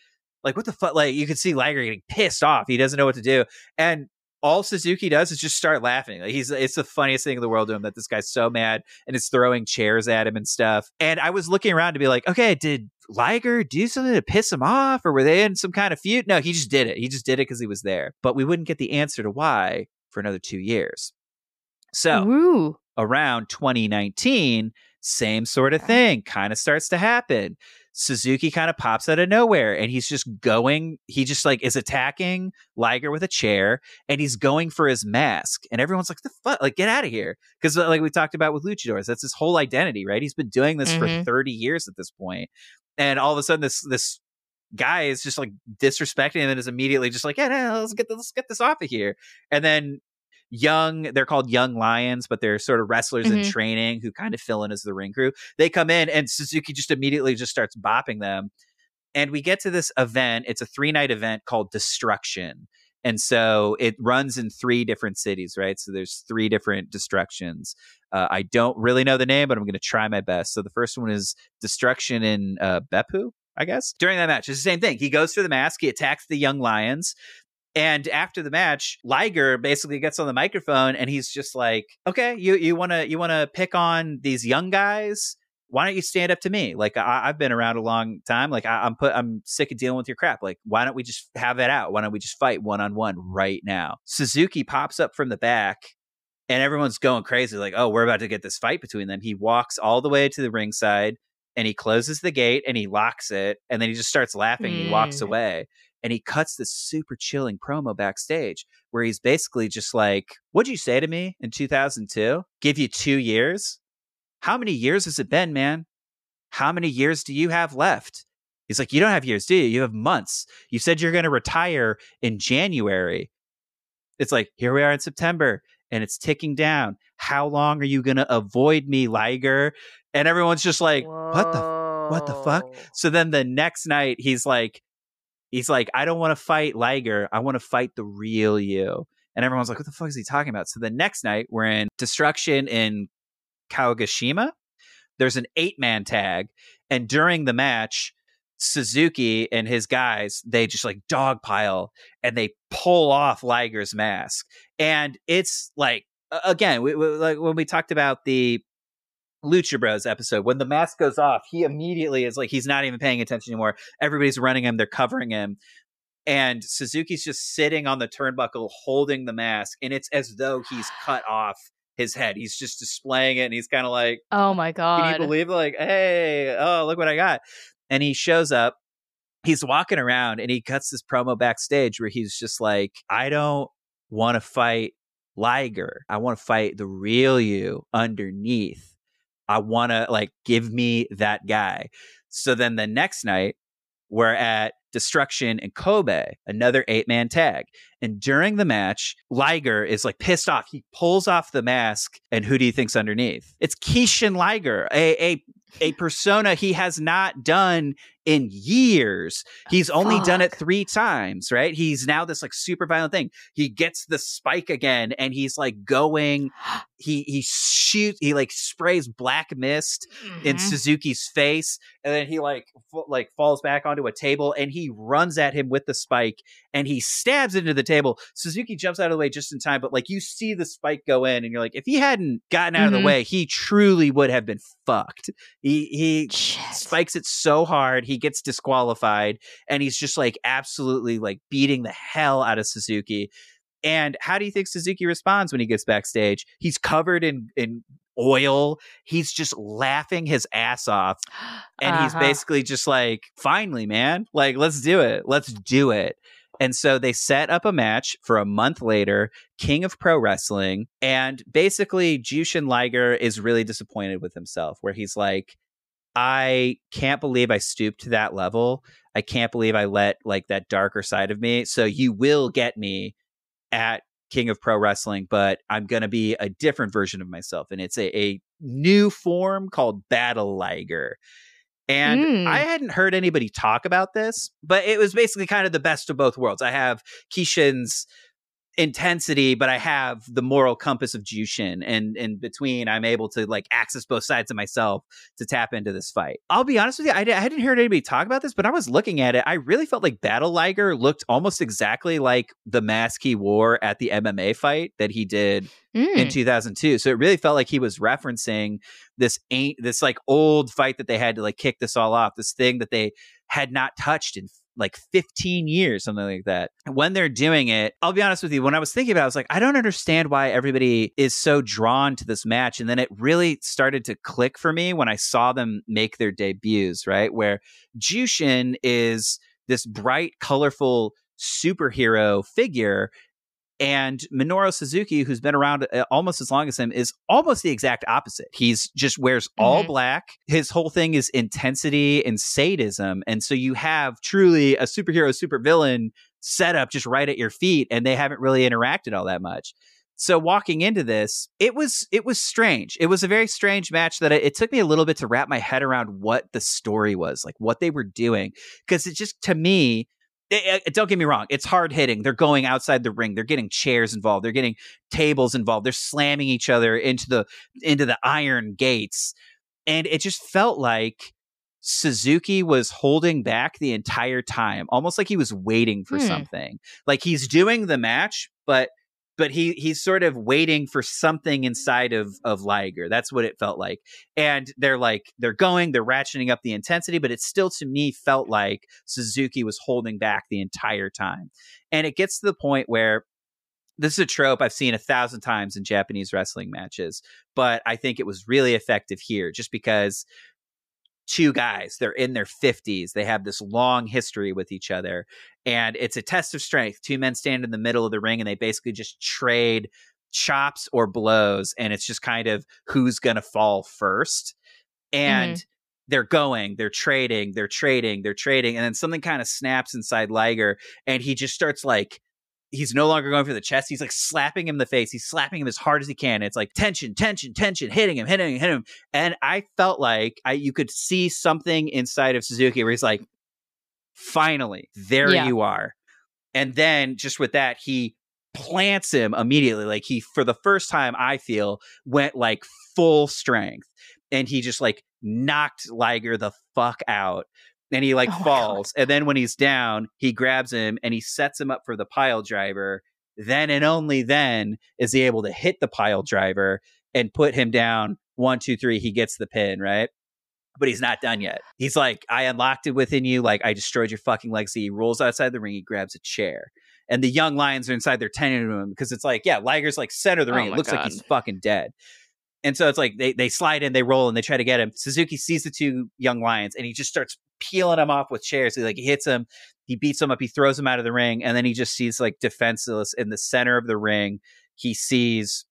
like, what the fuck? Like, you can see Liger getting pissed off. He doesn't know what to do. And all Suzuki does is just start laughing. Like he's it's the funniest thing in the world to him that this guy's so mad and is throwing chairs at him and stuff. And I was looking around to be like, okay, did Liger do something to piss him off, or were they in some kind of feud? No, he just did it. He just did it because he was there. But we wouldn't get the answer to why for another two years. So Ooh. around 2019, same sort of thing kind of starts to happen. Suzuki kind of pops out of nowhere and he's just going, he just like is attacking Liger with a chair and he's going for his mask. And everyone's like, the fuck? Like, get out of here. Because, uh, like we talked about with luchadors, that's his whole identity, right? He's been doing this mm-hmm. for 30 years at this point. And all of a sudden, this, this, guy is just like disrespecting him and is immediately just like, yeah, no, let's get this, let's get this off of here. And then young they're called young lions but they're sort of wrestlers mm-hmm. in training who kind of fill in as the ring crew they come in and suzuki just immediately just starts bopping them and we get to this event it's a three night event called destruction and so it runs in three different cities right so there's three different destructions uh, i don't really know the name but i'm going to try my best so the first one is destruction in uh, beppu I guess. During that match, it's the same thing. He goes for the mask, he attacks the young lions. And after the match, Liger basically gets on the microphone and he's just like, "Okay, you you want to you want to pick on these young guys? Why don't you stand up to me? Like I, have been around a long time. Like I, I'm put I'm sick of dealing with your crap. Like why don't we just have that out? Why don't we just fight one on one right now?" Suzuki pops up from the back and everyone's going crazy like oh we're about to get this fight between them he walks all the way to the ringside and he closes the gate and he locks it and then he just starts laughing mm. and he walks mm. away and he cuts this super chilling promo backstage where he's basically just like, What'd you say to me in 2002? Give you two years? How many years has it been, man? How many years do you have left? He's like, You don't have years, do you? You have months. You said you're going to retire in January. It's like, Here we are in September and it's ticking down. How long are you going to avoid me, Liger? And everyone's just like, Whoa. What the? What the fuck? So then the next night, he's like, he's like, I don't want to fight Liger. I want to fight the real you. And everyone's like, what the fuck is he talking about? So the next night, we're in Destruction in Kagoshima. There's an eight man tag. And during the match, Suzuki and his guys, they just like dogpile and they pull off Liger's mask. And it's like, again, we, we, like when we talked about the Lucha Bros episode, when the mask goes off, he immediately is like he's not even paying attention anymore. Everybody's running him, they're covering him. And Suzuki's just sitting on the turnbuckle holding the mask, and it's as though he's cut off his head. He's just displaying it, and he's kind of like, "Oh my god, can you believe? It? Like, hey, oh look what I got!" And he shows up. He's walking around, and he cuts this promo backstage where he's just like, "I don't want to fight Liger. I want to fight the real you underneath." I want to like give me that guy. So then the next night, we're at Destruction in Kobe, another eight man tag. And during the match, Liger is like pissed off. He pulls off the mask, and who do you think's underneath? It's Kishin Liger, a, a a persona he has not done in years. He's only Fuck. done it three times, right? He's now this like super violent thing. He gets the spike again and he's like going, he he shoots, he like sprays black mist mm-hmm. in Suzuki's face, and then he like f- like falls back onto a table and he runs at him with the spike and he stabs into the table. Suzuki jumps out of the way just in time, but like you see the spike go in and you're like, if he hadn't gotten out mm-hmm. of the mm-hmm. way, he truly would have been fucked. He he Shit. spikes it so hard, he gets disqualified, and he's just like absolutely like beating the hell out of Suzuki. And how do you think Suzuki responds when he gets backstage? He's covered in in oil. He's just laughing his ass off. And uh-huh. he's basically just like, finally, man, like, let's do it. Let's do it. And so they set up a match for a month later, King of Pro Wrestling. And basically, Jushin Liger is really disappointed with himself, where he's like, I can't believe I stooped to that level. I can't believe I let like that darker side of me. So you will get me at King of Pro Wrestling, but I'm going to be a different version of myself. And it's a, a new form called Battle Liger. And mm. I hadn't heard anybody talk about this, but it was basically kind of the best of both worlds. I have Kishin's intensity, but I have the moral compass of Jushin, and in between, I'm able to like access both sides of myself to tap into this fight. I'll be honest with you, I, I hadn't heard anybody talk about this, but I was looking at it. I really felt like Battle Liger looked almost exactly like the mask he wore at the MMA fight that he did mm. in 2002. So it really felt like he was referencing this ain't this like old fight that they had to like kick this all off, this thing that they had not touched in like 15 years, something like that. When they're doing it, I'll be honest with you, when I was thinking about it, I was like, I don't understand why everybody is so drawn to this match. And then it really started to click for me when I saw them make their debuts, right? Where Jushin is this bright, colorful superhero figure and Minoru Suzuki, who's been around uh, almost as long as him, is almost the exact opposite. He's just wears all mm-hmm. black. His whole thing is intensity and sadism. And so you have truly a superhero, supervillain setup just right at your feet, and they haven't really interacted all that much. So walking into this, it was it was strange. It was a very strange match that it, it took me a little bit to wrap my head around what the story was, like what they were doing, because it just to me it, it, don't get me wrong it's hard hitting. They're going outside the ring. They're getting chairs involved. They're getting tables involved. They're slamming each other into the into the iron gates. And it just felt like Suzuki was holding back the entire time almost like he was waiting for hmm. something. Like he's doing the match but but he he's sort of waiting for something inside of of Liger. That's what it felt like. And they're like they're going, they're ratcheting up the intensity, but it still to me felt like Suzuki was holding back the entire time. And it gets to the point where this is a trope I've seen a thousand times in Japanese wrestling matches, but I think it was really effective here just because two guys. They're in their 50s. They have this long history with each other. And it's a test of strength. Two men stand in the middle of the ring and they basically just trade chops or blows. And it's just kind of who's going to fall first. And mm-hmm. they're going, they're trading, they're trading, they're trading. And then something kind of snaps inside Liger and he just starts like he's no longer going for the chest. He's like slapping him in the face. He's slapping him as hard as he can. It's like tension, tension, tension, hitting him, hitting him, hitting him. And I felt like I you could see something inside of Suzuki where he's like, finally, there yeah. you are. And then just with that, he plants him immediately. Like he, for the first time, I feel went like full strength. And he just like knocked Liger the fuck out and he like oh falls. And then when he's down, he grabs him and he sets him up for the pile driver. Then and only then is he able to hit the pile driver and put him down. One, two, three. He gets the pin, right? But he's not done yet. He's like, I unlocked it within you. Like, I destroyed your fucking legacy. He rolls outside the ring. He grabs a chair. And the young lions are inside. They're tending to him because it's like, yeah, Liger's like center of the oh ring. It looks God. like he's fucking dead. And so it's like they, they slide in, they roll, and they try to get him. Suzuki sees the two young lions and he just starts peeling them off with chairs. He like he hits him, he beats him up, he throws him out of the ring, and then he just sees like defenseless in the center of the ring. He sees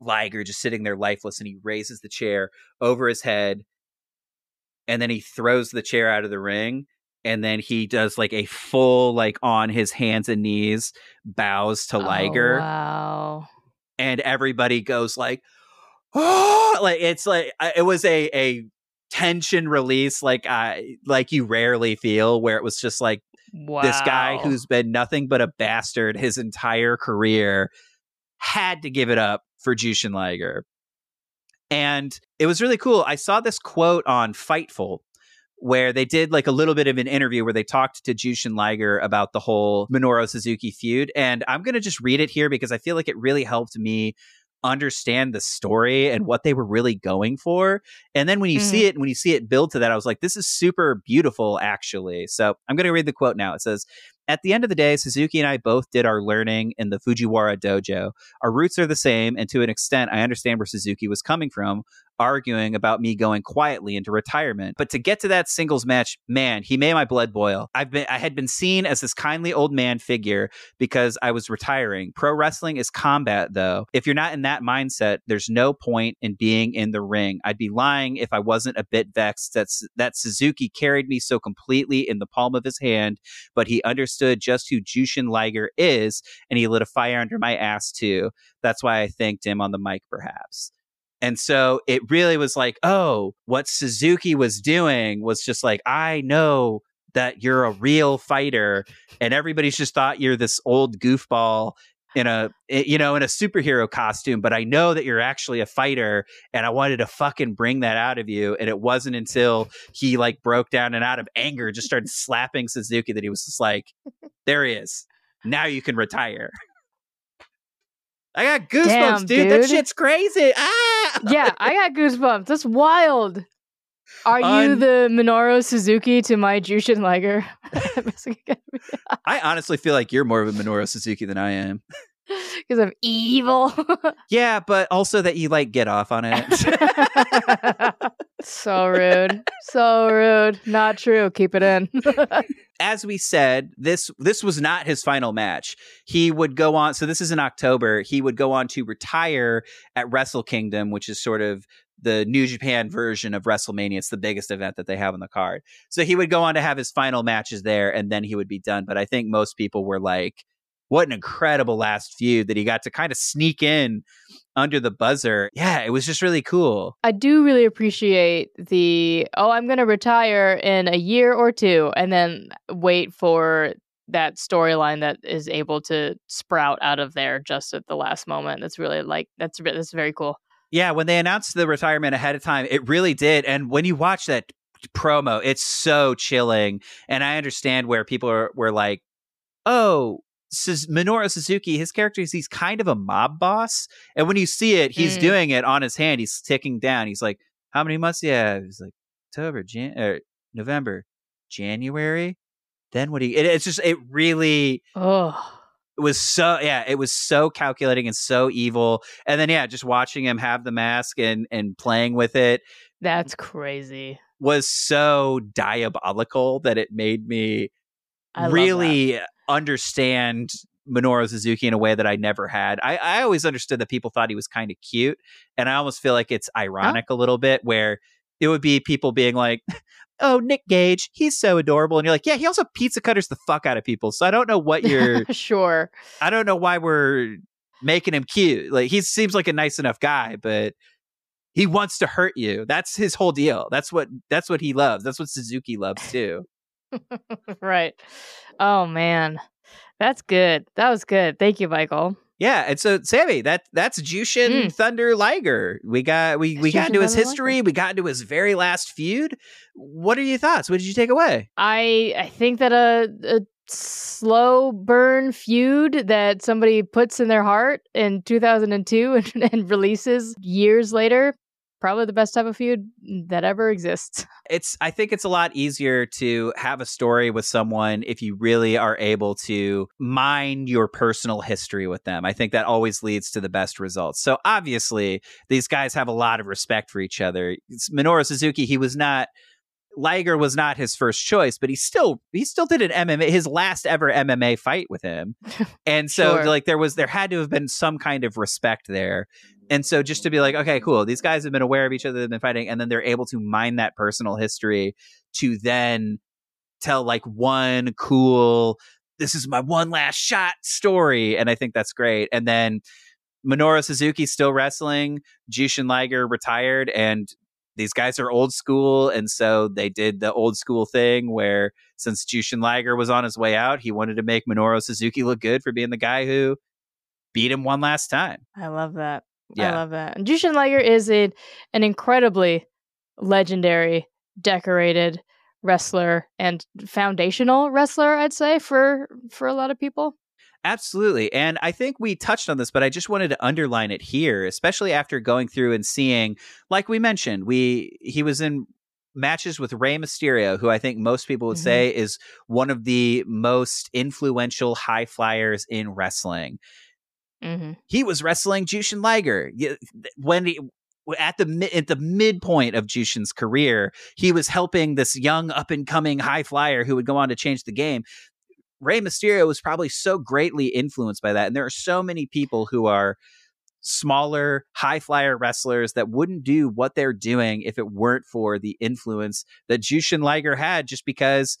Liger just sitting there lifeless, and he raises the chair over his head, and then he throws the chair out of the ring. And then he does like a full, like on his hands and knees, bows to oh, Liger. Oh, wow. And everybody goes like, oh, like it's like uh, it was a a tension release like I like you rarely feel where it was just like wow. this guy who's been nothing but a bastard his entire career had to give it up for Jushin Liger. And it was really cool. I saw this quote on Fightful where they did like a little bit of an interview where they talked to Jushin Liger about the whole Minoru Suzuki feud. And I'm going to just read it here because I feel like it really helped me understand the story and what they were really going for. And then when you mm-hmm. see it, when you see it build to that, I was like, this is super beautiful, actually. So I'm going to read the quote now. It says, at the end of the day, Suzuki and I both did our learning in the Fujiwara dojo. Our roots are the same, and to an extent, I understand where Suzuki was coming from, arguing about me going quietly into retirement. But to get to that singles match, man, he made my blood boil. I've been I had been seen as this kindly old man figure because I was retiring. Pro wrestling is combat though. If you're not in that mindset, there's no point in being in the ring. I'd be lying if I wasn't a bit vexed that that Suzuki carried me so completely in the palm of his hand, but he understood just who Jushin Liger is and he lit a fire under my ass too. That's why I thanked him on the mic perhaps. And so it really was like, oh, what Suzuki was doing was just like, I know that you're a real fighter, and everybody's just thought you're this old goofball in a you know in a superhero costume but i know that you're actually a fighter and i wanted to fucking bring that out of you. And it wasn't until he like broke down and out of anger just started slapping suzuki that he was just like there he is. Now you can retire I got goosebumps, Damn, dude. dude. That shit's crazy. Ah! yeah, I got goosebumps. That's wild. Are Un- you the Minoru Suzuki to my Jushin Liger? I honestly feel like you're more of a Minoru Suzuki than I am. Because I'm evil. yeah, but also that you like get off on it. So rude. So rude. Not true. Keep it in as we said, this this was not his final match. He would go on. So this is in October. He would go on to retire at Wrestle Kingdom, which is sort of the New Japan version of WrestleMania. It's the biggest event that they have on the card. So he would go on to have his final matches there, and then he would be done. But I think most people were like, "What an incredible last feud that he got to kind of sneak in under the buzzer. Yeah, it was just really cool. I do really appreciate the, oh, I'm going to retire in a year or two and then wait for that storyline that is able to sprout out of there just at the last moment. That's really like, that's, that's very cool. Yeah, when they announced the retirement ahead of time, it really did. And when you watch that promo, it's so chilling. And I understand where people are, were like, oh, Minoru Suzuki, his character is he's kind of a mob boss, and when you see it, he's mm. doing it on his hand. He's ticking down. He's like, "How many months do you have?" He's like, "October, Jan- or er, November, January." Then what you? It, it's just it really. Oh. It was so yeah, it was so calculating and so evil. And then yeah, just watching him have the mask and and playing with it. That's crazy. Was so diabolical that it made me I really understand Minoru Suzuki in a way that I never had. I, I always understood that people thought he was kind of cute, and I almost feel like it's ironic oh. a little bit where it would be people being like, "Oh, Nick Gage, he's so adorable," and you're like, "Yeah, he also pizza cutters the fuck out of people." So I don't know what you're sure. I don't know why we're making him cute. Like he seems like a nice enough guy, but he wants to hurt you. That's his whole deal. That's what that's what he loves. That's what Suzuki loves too. right. Oh man. That's good. That was good. Thank you, Michael. Yeah, and so Samee, that that's Jushin mm. Thunder Liger. We got we we got into his history. Liger. We got into his very last feud. What are your thoughts? What did you take away? I I think that a, a slow burn feud that somebody puts in their heart in 2002 and, and releases years later probably the best type of feud that ever exists. It's I think it's a lot easier to have a story with someone if you really are able to mine your personal history with them. I think that always leads to the best results. So obviously, these guys have a lot of respect for each other. It's Minoru Suzuki, he was not Liger was not his first choice, but he still he still did an MMA his last ever MMA fight with him. And so sure. like there was there had to have been some kind of respect there. And so just to be like, okay, cool, these guys have been aware of each other, they've been fighting, and then they're able to mine that personal history to then tell like one cool, this is my one last shot story. And I think that's great. And then Minoru Suzuki still wrestling, Jushin Liger retired, and these guys are old school. And so they did the old school thing where since Jushin Liger was on his way out, he wanted to make Minoru Suzuki look good for being the guy who beat him one last time. I love that. Yeah. I love that. And Jushin Liger is a, an incredibly legendary, decorated wrestler and foundational wrestler, I'd say, for for a lot of people. Absolutely. And I think we touched on this, but I just wanted to underline it here, especially after going through and seeing, like we mentioned, we he was in matches with Rey Mysterio, who I think most people would Mhm. say is one of the most influential high flyers in wrestling. hmm He was wrestling Jushin Liger when he at the at the midpoint of Jushin's career. He was helping this young up and coming high flyer who would go on to change the game. Rey Mysterio was probably so greatly influenced by that, and there are so many people who are smaller high flyer wrestlers that wouldn't do what they're doing if it weren't for the influence that Jushin Liger had just because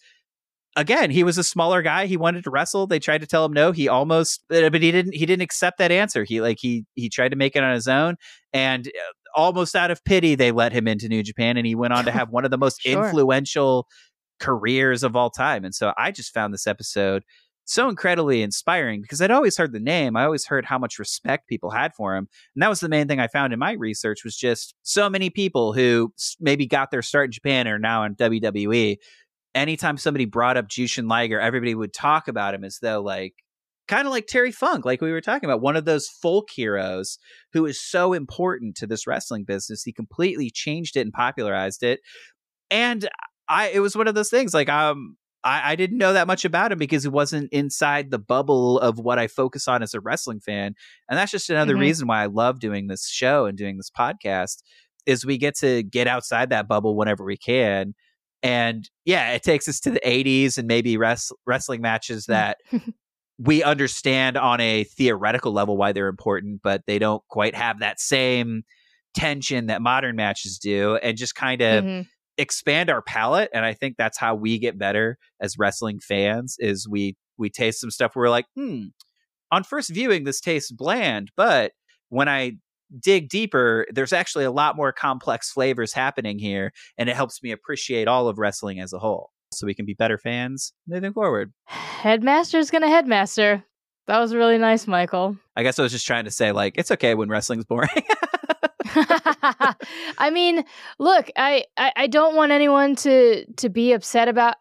again he was a smaller guy he wanted to wrestle they tried to tell him no he almost uh, but he didn't he didn't accept that answer he like he he tried to make it on his own and uh, almost out of pity they let him into New Japan and he went on to have one of the most Sure. influential careers of all time and so I just found this episode so incredibly inspiring because I'd always heard the name. I always heard how much respect people had for him. And that was the main thing I found in my research was just so many people who maybe got their start in Japan or now in WWE. Anytime somebody brought up Jushin Liger, everybody would talk about him as though like kind of like Terry Funk, like we were talking about, one of those folk heroes who is so important to this wrestling business. He completely changed it and popularized it. And I it was one of those things like um I, I didn't know that much about him because he wasn't inside the bubble of what I focus on as a wrestling fan. And that's just another Mhm. reason why I love doing this show and doing this podcast is we get to get outside that bubble whenever we can. And yeah, it takes us to the 80s and maybe res- wrestling matches that we understand on a theoretical level why they're important, but they don't quite have that same tension that modern matches do and just kind of Mhm. Expand our palate and i think that's how we get better as wrestling fans is we we taste some stuff where we're like hmm on first viewing this tastes bland but when i dig deeper there's actually a lot more complex flavors happening here and it helps me appreciate all of wrestling as a whole so we can be better fans moving forward Headmaster's gonna headmaster. That was really nice, Michael. i guess i was just trying to say like it's okay when wrestling's boring I mean, look, I, I I don't want anyone to to be upset about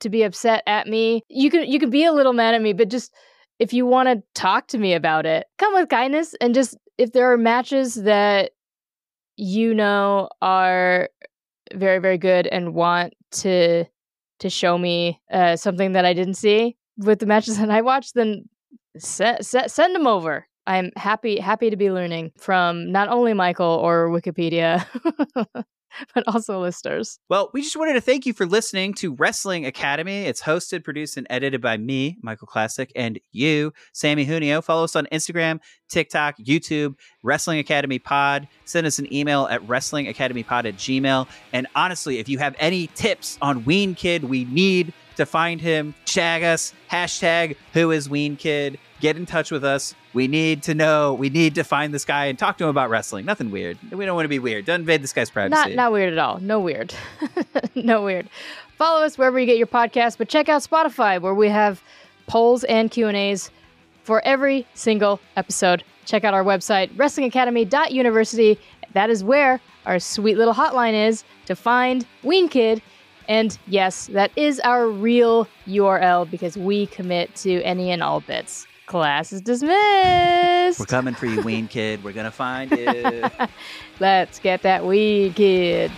to be upset at me. You can you can be a little mad at me, but just if you want to talk to me about it, come with kindness and just if there are matches that you know are very very good and want to to show me uh, something that I didn't see with the matches that I watched, then se- se- send them over. I'm happy happy to be learning from not only Michael or Wikipedia, but also listeners. Well, we just wanted to thank you for listening to Wrestling Academy. It's hosted, produced, and edited by me, Michael Classic, and you, Samee Junio. Follow us on Instagram, TikTok, YouTube, Wrestling Academy Pod. Send us an email at wrestlingacademypod at gmail. And honestly, if you have any tips on Ween Kid, we need to find him. Tag us, hashtag who is Ween Kid. Get in touch with us. We need to know. We need to find this guy and talk to him about wrestling. Nothing weird. We don't want to be weird. Don't invade this guy's privacy. Not not weird at all. No weird. no weird. Follow us wherever you get your podcast, but check out Spotify where we have polls and Q&As for every single episode. Check out our website wrestlingacademy.university. That is where our sweet little hotline is to find Ween Kid. And yes, that is our real URL because we commit to any and all bits. Class is dismissed. We're coming for you, Ween Kid. We're gonna find you. Let's get that Ween Kid.